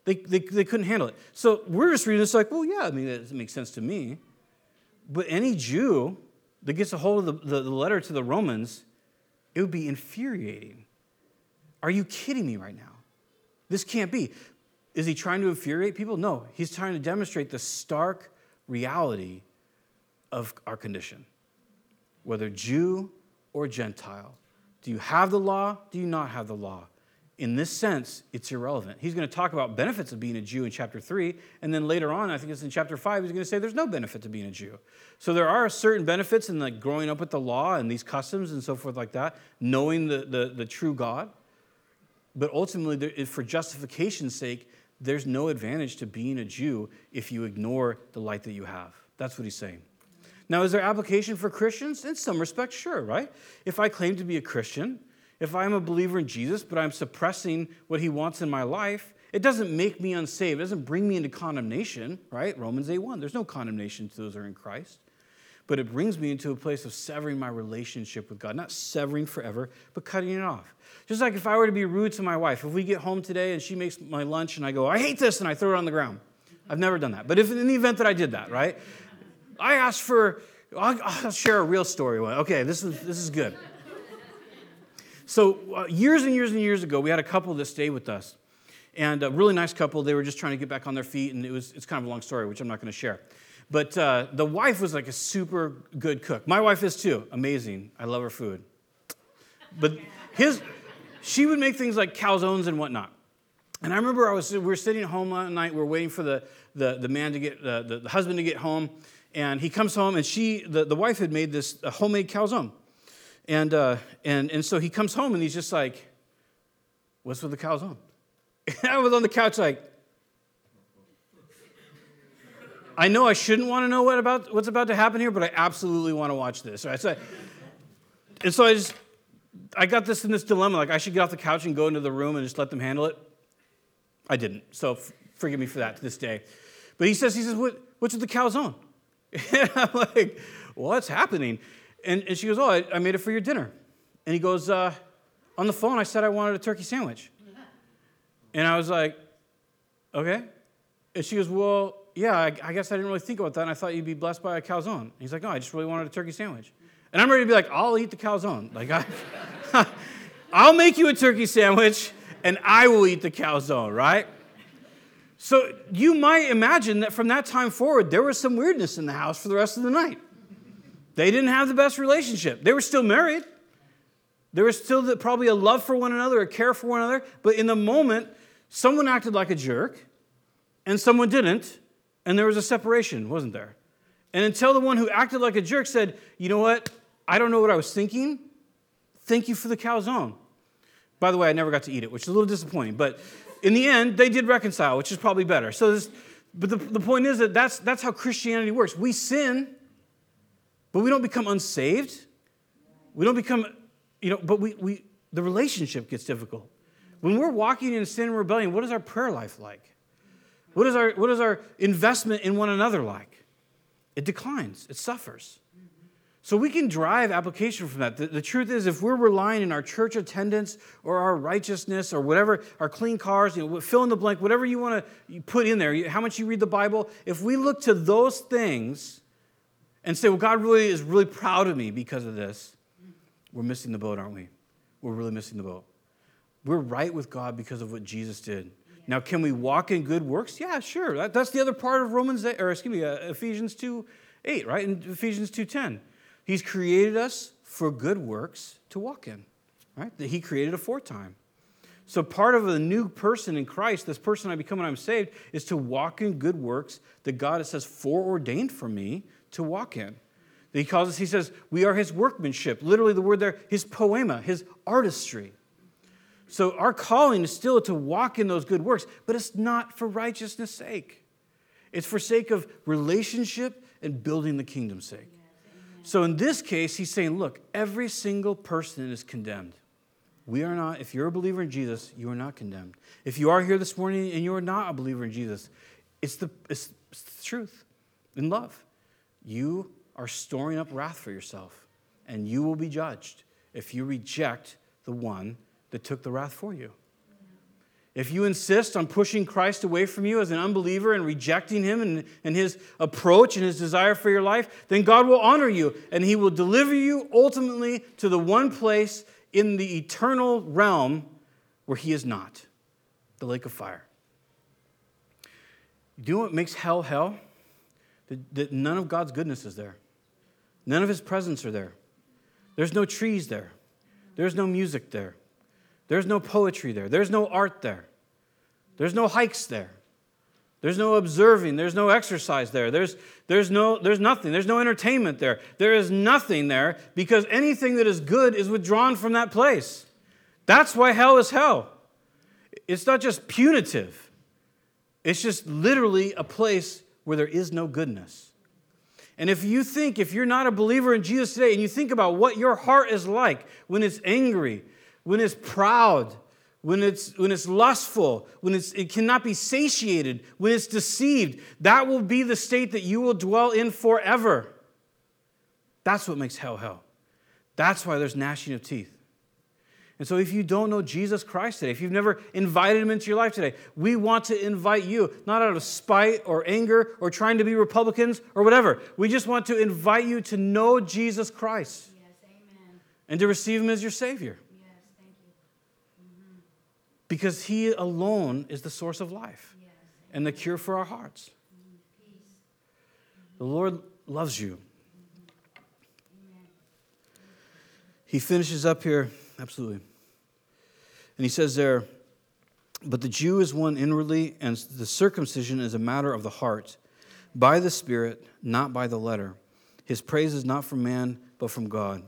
They, they, they couldn't handle it. So we're just reading this like, well, yeah, I mean, it makes sense to me. But any Jew that gets a hold of the, the, the letter to the Romans, it would be infuriating. Are you kidding me right now? This can't be. Is he trying to infuriate people? No, he's trying to demonstrate the stark reality of our condition. Whether Jew or Gentile, do you have the law? Do you not have the law? In this sense, it's irrelevant. He's going to talk about benefits of being a Jew in chapter 3, and then later on, I think it's in chapter 5, he's going to say there's no benefit to being a Jew. So there are certain benefits in like growing up with the law and these customs and so forth like that, knowing the, the, the true God. But ultimately, for justification's sake, there's no advantage to being a Jew if you ignore the light that you have. That's what he's saying. Now, is there application for Christians? In some respects, sure, right? If I claim to be a Christian, if I'm a believer in Jesus, but I'm suppressing what he wants in my life, it doesn't make me unsaved. It doesn't bring me into condemnation, right? Romans 8 1. There's no condemnation to those who are in Christ. But it brings me into a place of severing my relationship with God. Not severing forever, but cutting it off. Just like if I were to be rude to my wife, if we get home today and she makes my lunch and I go, I hate this, and I throw it on the ground. I've never done that. But if in the event that I did that, right? I asked for, I'll, I'll share a real story. Okay, this is, this is good. So, uh, years and years and years ago, we had a couple that stayed with us. And a really nice couple, they were just trying to get back on their feet, and it was, it's kind of a long story, which I'm not going to share. But uh, the wife was like a super good cook. My wife is too. Amazing. I love her food. But his, she would make things like calzones and whatnot. And I remember I was, we were sitting at home one night, we are waiting for the, the, the man to get, uh, the, the, husband to get home. And he comes home, and she, the, the wife had made this homemade calzone. And, uh, and, and so he comes home, and he's just like, What's with the calzone? And I was on the couch, like, I know I shouldn't want to know what about, what's about to happen here, but I absolutely want to watch this. Right? So I, and so I just I got this in this dilemma. Like, I should get off the couch and go into the room and just let them handle it. I didn't. So f- forgive me for that to this day. But he says, he says, what, what's with the calzone? And I'm like, what's happening? And, and she goes, oh, I, I made it for your dinner. And he goes, uh, on the phone, I said I wanted a turkey sandwich. And I was like, okay. And she goes, well, yeah, I, I guess I didn't really think about that. And I thought you'd be blessed by a calzone. And he's like, no, I just really wanted a turkey sandwich. And I'm ready to be like, I'll eat the calzone. Like, I, I'll make you a turkey sandwich and I will eat the calzone, right? So you might imagine that from that time forward, there was some weirdness in the house for the rest of the night. They didn't have the best relationship. They were still married. There was still the, probably a love for one another, a care for one another. But in the moment, someone acted like a jerk and someone didn't, and there was a separation, wasn't there? And until the one who acted like a jerk said, You know what? I don't know what I was thinking. Thank you for the calzone. By the way, I never got to eat it, which is a little disappointing. But in the end, they did reconcile, which is probably better. So, this, but the, the point is that that's, that's how Christianity works. We sin, but we don't become unsaved. We don't become, you know, but we, we the relationship gets difficult. When we're walking in sin and rebellion, what is our prayer life like? What is our, what is our investment in one another like? It declines, it suffers. So we can drive application from that. The, the, truth is, if we're relying in our church attendance or our righteousness or whatever, our clean cars, you know, fill in the blank, whatever you want to put in there, how much you read the Bible, if we look to those things and say, well, God really is really proud of me because of this, we're missing the boat, aren't we? We're really missing the boat. We're right with God because of what Jesus did. Now, can we walk in good works? Yeah, sure. That, that's the other part of Romans, or excuse me, uh, Ephesians 2 8, right? In Ephesians 2 10. He's created us for good works to walk in, right? That He created aforetime. So, part of a new person in Christ, this person I become when I'm saved, is to walk in good works that God, has says, foreordained for me to walk in. He calls us, he says, we are his workmanship. Literally, the word there, his poema, his artistry. So, our calling is still to walk in those good works, but it's not for righteousness' sake. It's for sake of relationship and building the kingdom's sake. So in this case, he's saying, look, every single person is condemned. We are not, if you're a believer in Jesus, you are not condemned. If you are here this morning and you are not a believer in Jesus, it's the, it's, it's the truth in love. You are storing up wrath for yourself, and you will be judged if you reject the one that took the wrath for you. If you insist on pushing Christ away from you as an unbeliever and rejecting him and, and his approach and his desire for your life, then God will honor you and he will deliver you ultimately to the one place in the eternal realm where he is not the lake of fire. Do You know what makes hell hell? That, that none of God's goodness is there, none of his presence are there. There's no trees there, there's no music there. There's no poetry there. There's no art there. There's no hikes there. There's no observing. There's no exercise there. There's, there's, no, there's nothing. There's no entertainment there. There is nothing there because anything that is good is withdrawn from that place. That's why hell is hell. It's not just punitive, it's just literally a place where there is no goodness. And if you think, if you're not a believer in Jesus today, and you think about what your heart is like when it's angry, when it's proud, when it's, when it's lustful, when it's, it cannot be satiated, when it's deceived, that will be the state that you will dwell in forever. That's what makes hell hell. That's why there's gnashing of teeth. And so, if you don't know Jesus Christ today, if you've never invited him into your life today, we want to invite you, not out of spite or anger or trying to be Republicans or whatever. We just want to invite you to know Jesus Christ yes, and to receive him as your Savior because He alone is the source of life and the cure for our hearts. The Lord loves you. He finishes up here, absolutely. And he says there, but the Jew is one inwardly, and the circumcision is a matter of the heart, by the Spirit, not by the letter. His praise is not from man, but from God.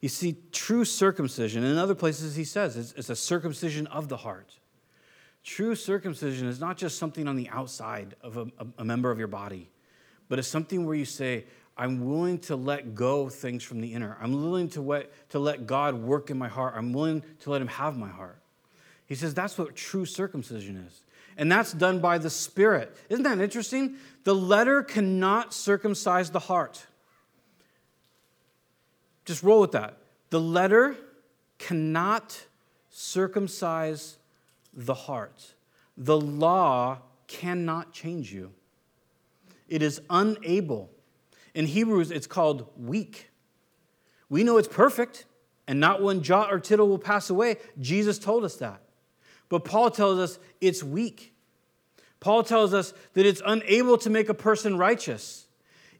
You see, true circumcision, in other places he says it's, it's a circumcision of the heart. True circumcision is not just something on the outside of a, a, member of your body, but it's something where you say, I'm willing to let go things from the inner. I'm willing to, let, to let God work in my heart. I'm willing to let Him have my heart. He says that's what true circumcision is. And that's done by the Spirit. Isn't that interesting? The letter cannot circumcise the heart. Just roll with that. The letter cannot circumcise the heart. The law cannot change you, it is unable. In Hebrews, it's called weak. We know it's perfect, and not one jot or tittle will pass away. Jesus told us that. But Paul tells us it's weak. Paul tells us that it's unable to make a person righteous.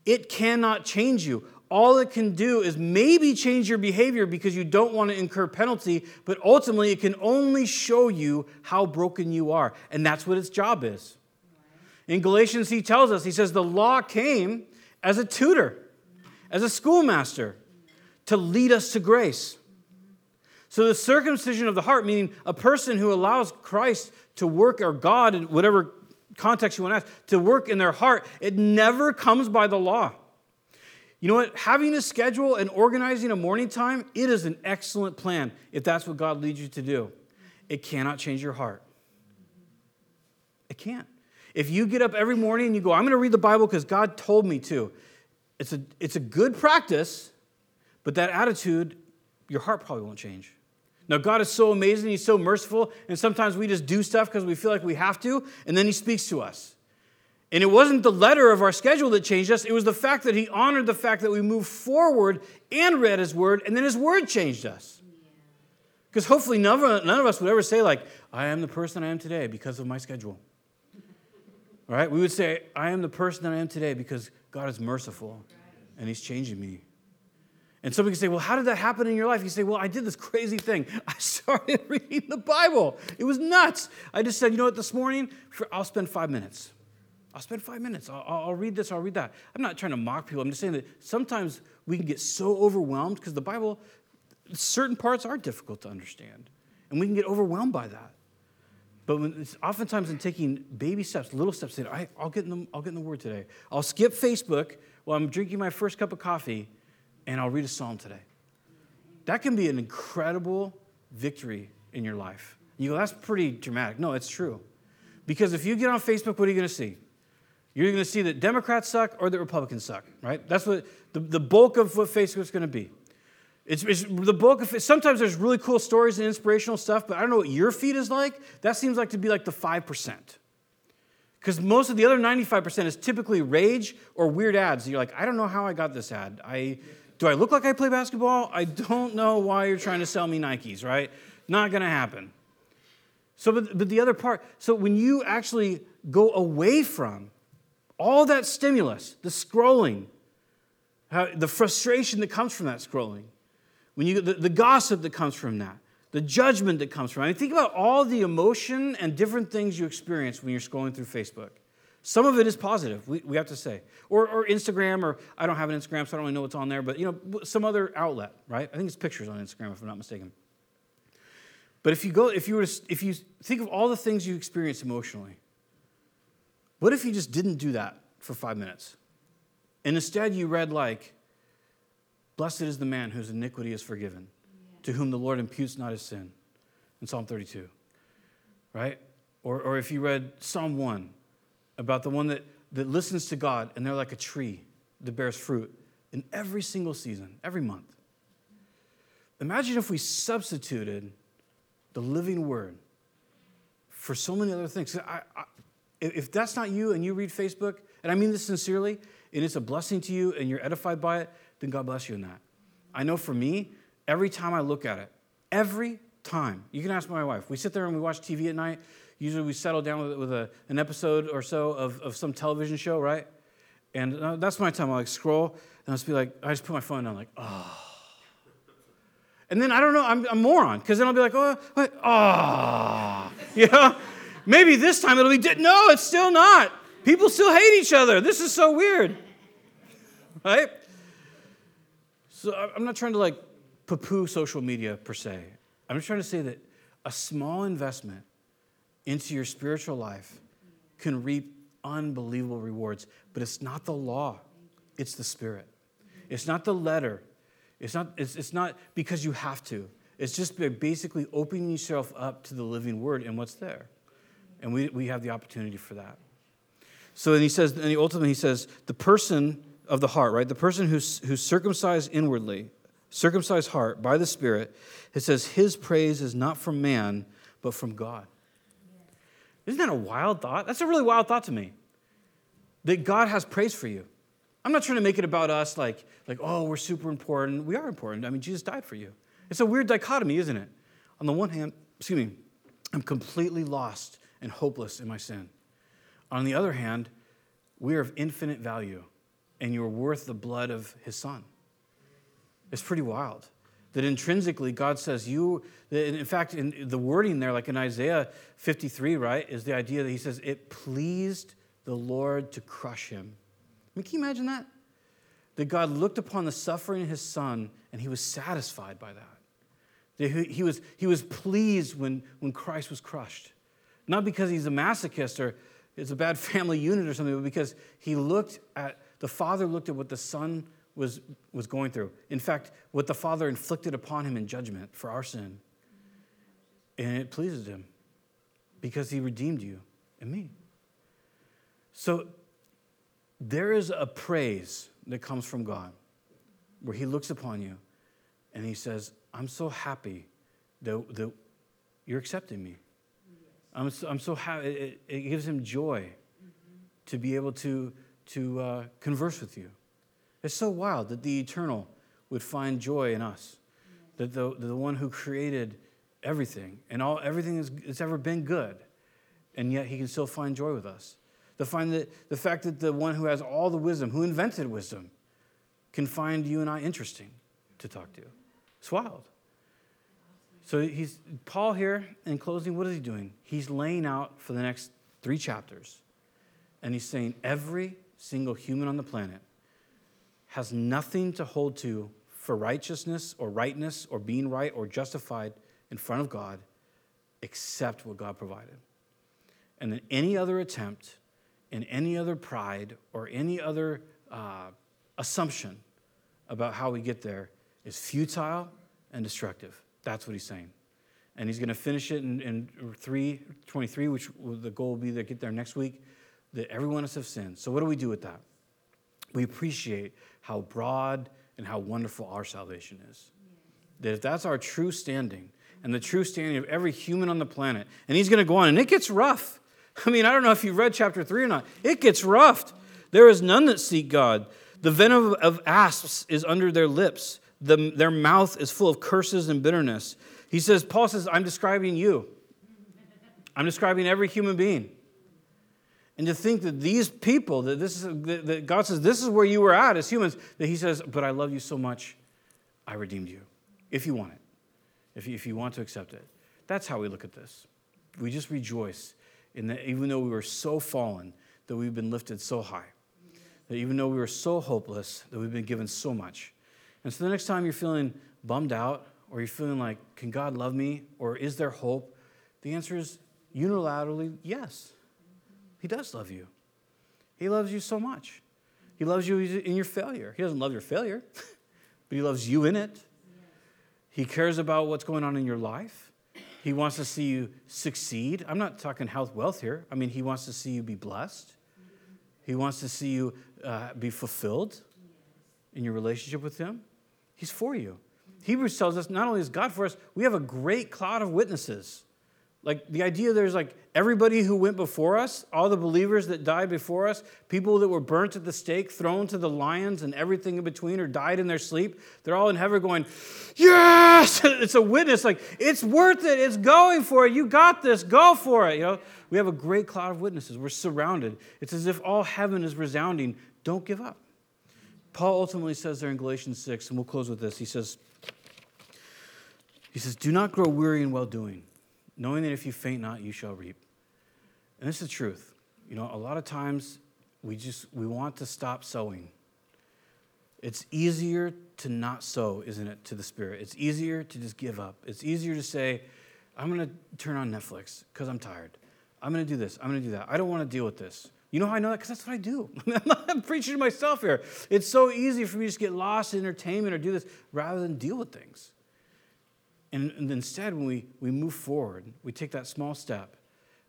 It cannot change you all it can do is maybe change your behavior because you don't want to incur penalty, but ultimately it can only show you how broken you are. And that's what its job is. In Galatians, he tells us, he says, the law came as a tutor, as a schoolmaster, to lead us to grace. So the circumcision of the heart, meaning a person who allows Christ to work, or God, in whatever context you want to ask, to work in their heart, it never comes by the law. You know what? Having a schedule and organizing a morning time, it is an excellent plan if that's what God leads you to do. It cannot change your heart. It can't. If you get up every morning and you go, I'm going to read the Bible because God told me to, it's a, it's a good practice, but that attitude, your heart probably won't change. Now, God is so amazing, He's so merciful, and sometimes we just do stuff because we feel like we have to, and then He speaks to us. And it wasn't the letter of our schedule that changed us, it was the fact that He honored the fact that we moved forward and read His word, and then His word changed us. Because hopefully none of, none of us would ever say, like, I am the person I am today because of my schedule. All right? We would say, I am the person that I am today because God is merciful and He's changing me. And somebody can say, Well, how did that happen in your life? You say, Well, I did this crazy thing. I started reading the Bible. It was nuts. I just said, You know what, this morning, I'll spend five minutes. I'll spend five minutes. I'll, I'll, read this, I'll read that. I'm not trying to mock people. I'm just saying that sometimes we can get so overwhelmed because the Bible, certain parts are difficult to understand. And we can get overwhelmed by that. But when oftentimes in taking baby steps, little steps, saying, I, will get in the, I'll get in the Word today. I'll skip Facebook while I'm drinking my first cup of coffee, and I'll read a psalm today. That can be an incredible victory in your life. You go, that's pretty dramatic. No, it's true. Because if you get on Facebook, what are you going to see? You're going to see that Democrats suck or that Republicans suck, right? That's what the, the bulk of what Facebook's going to be. It's, it's, the bulk Of, sometimes there's really cool stories and inspirational stuff, but I don't know what your feed is like. That seems like to be like the five percent, because most of the other 95 percent is typically rage or weird ads. You're like, I don't know how I got this ad. I do I look like I play basketball? I don't know why you're trying to sell me Nikes. Right? Not gonna happen. So, but, but the other part. So when you actually go away from all that stimulus, the scrolling, how, the frustration that comes from that scrolling when you the, the gossip that comes from that, the judgment that comes from it. I mean, think about all the emotion and different things you experience when you're scrolling through Facebook. Some of it is positive, we, we have to say. Or, or Instagram, or I don't have an Instagram, so I don't really know what's on there, but you know, some other outlet, right? I think it's pictures on Instagram, if I'm not mistaken. But if you go, if you were if you think of all the things you experience emotionally, what if you just didn't do that for five minutes? And instead you read like, Blessed is the man whose iniquity is forgiven, to whom the Lord imputes not his sin. In Psalm 32, right? Or, or if you read Psalm 1 about the one that, that listens to God and they're like a tree that bears fruit in every single season, every month. Imagine if we substituted the living word for so many other things. I, I, if that's not you and you read Facebook, and I mean this sincerely, and it's a blessing to you and you're edified by it, then God bless you in that. I know for me, every time I look at it, every time, you can ask my wife. We sit there and we watch TV at night. Usually we settle down with, with a, an episode or so of, of some television show, right? And uh, that's my time. I like scroll and I'll just be like, I just put my phone down, like, oh. And then I don't know, I'm a moron, because then I'll be like, oh, what? oh. Know? Maybe this time it'll be, di- no, it's still not. People still hate each other. This is so weird. Right? So I'm not trying to like poo poo social media per se. I'm just trying to say that a small investment into your spiritual life can reap unbelievable rewards. But it's not the law, it's the Spirit. It's not the letter. It's not, it's, it's not because you have to. It's just basically opening yourself up to the living word and what's there. And we, we have the opportunity for that. So then he says, and ultimately he says, the person of the heart, right? The person who's, who's circumcised inwardly, circumcised heart by the Spirit, it says, his praise is not from man, but from God. Isn't that a wild thought? That's a really wild thought to me. That God has praise for you. I'm not trying to make it about us like, like, oh, we're super important. We are important. I mean, Jesus died for you. It's a weird dichotomy, isn't it? On the one hand, excuse me, I'm completely lost and hopeless in my sin. On the other hand, we are of infinite value and you're worth the blood of his son. It's pretty wild. That intrinsically, God says you, in fact, in the wording there, like in Isaiah 53, right, is the idea that he says, it pleased the Lord to crush him. I mean, can you imagine that? That God looked upon the suffering of his son and he was satisfied by that. That he, he, was, he was pleased when, when Christ was crushed. Not because he's a masochist or it's a bad family unit or something, but because he looked at, the Father looked at what the Son was, was going through. In fact, what the Father inflicted upon him in judgment for our sin. And it pleases him because he redeemed you and me. So there is a praise that comes from God where he looks upon you and he says, I'm so happy that, that you're accepting me. I'm so, I'm so happy. It, it, gives him joy mm-hmm. to be able to, to uh, converse with you. It's so wild that the eternal would find joy in us, that the, the one who created everything and all everything that's ever been good, and yet he can still find joy with us. To find that the fact that the one who has all the wisdom, who invented wisdom, can find you and I interesting to talk to. It's wild. So he's Paul here in closing, what is he doing? He's laying out for the next three chapters. And he's saying every single human on the planet has nothing to hold to for righteousness or rightness or being right or justified in front of God except what God provided. And then any other attempt and any other pride or any other uh, assumption about how we get there is futile and destructive. That's what he's saying. And he's going to finish it in, in 323, which the goal will be to get there next week, that every one of us have sinned. So, what do we do with that? We appreciate how broad and how wonderful our salvation is. That if that's our true standing, and the true standing of every human on the planet, and he's going to go on, and it gets rough. I mean, I don't know if you've read chapter 3 or not. It gets rough. There is none that seek God. The venom of asps is under their lips the, their mouth is full of curses and bitterness. He says, Paul says, I'm describing you. I'm describing every human being. And to think that these people, that this is that God says, this is where you were at as humans, that He says, but I love you so much, I redeemed you. If you want it. If you, if you want to accept it. That's how we look at this. We just rejoice in that even though we were so fallen, that we've been lifted so high. That even though we were so hopeless, that we've been given so much. And so the next time you're feeling bummed out or you're feeling like, can God love me? Or is there hope? The answer is unilaterally yes. He does love you. He loves you so much. He loves you in your failure. He doesn't love your failure, but He loves you in it. He cares about what's going on in your life. He wants to see you succeed. I'm not talking health, wealth here. I mean, He wants to see you be blessed. He wants to see you uh, be fulfilled in your relationship with Him. He's for you. Hebrews tells us not only is God for us, we have a great cloud of witnesses. Like the idea there's like everybody who went before us, all the believers that died before us, people that were burnt at the stake, thrown to the lions, and everything in between, or died in their sleep, they're all in heaven going, Yes! It's a witness, like, it's worth it, it's going for it, you got this, go for it. You know, we have a great cloud of witnesses. We're surrounded. It's as if all heaven is resounding. Don't give up. Paul ultimately says there in Galatians 6, and we'll close with this. He says, he says, Do not grow weary in well doing, knowing that if you faint not, you shall reap. And this is the truth. You know, a lot of times we just we want to stop sowing. It's easier to not sow, isn't it, to the Spirit? It's easier to just give up. It's easier to say, I'm going to turn on Netflix because I'm tired. I'm going to do this. I'm going to do that. I don't want to deal with this. You know how I know that? Because that's what I do. I'm preaching to myself here. It's so easy for me to just get lost in entertainment or do this rather than deal with things. And, and instead, when we, we move forward, we take that small step,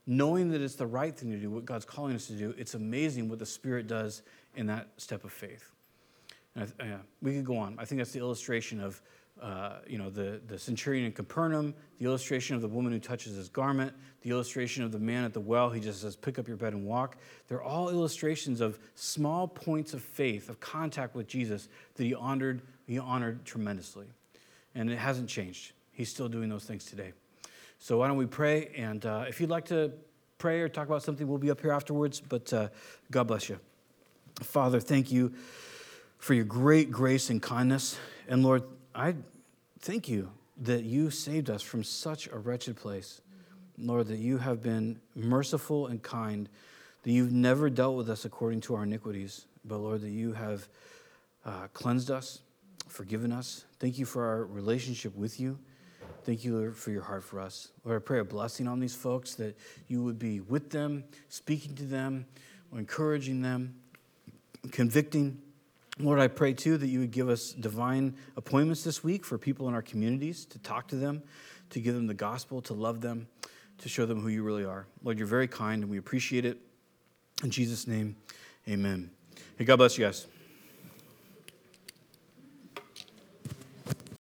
knowing that it's the right thing to do, what God's calling us to do, it's amazing what the Spirit does in that step of faith. And I, we could go on. I think that's the illustration of uh, you know, the, the centurion in Capernaum, the illustration of the woman who touches his garment, the illustration of the man at the well, he just says, pick up your bed and walk. They're all illustrations of small points of faith, of contact with Jesus that he honored, he honored tremendously. And it hasn't changed. He's still doing those things today. So why don't we pray? And uh, if you'd like to pray or talk about something, we'll be up here afterwards. But uh, God bless you. Father, thank you for your great grace and kindness. And Lord, I thank you that you saved us from such a wretched place. Lord, that you have been merciful and kind, that you've never dealt with us according to our iniquities, but Lord, that you have uh, cleansed us, forgiven us. Thank you for our relationship with you. Thank you, Lord, for your heart for us. Lord, I pray a blessing on these folks that you would be with them, speaking to them, encouraging them, convicting. Lord, I pray too that you would give us divine appointments this week for people in our communities to talk to them, to give them the gospel, to love them, to show them who you really are. Lord, you're very kind and we appreciate it. In Jesus' name, amen. Hey, God bless you guys.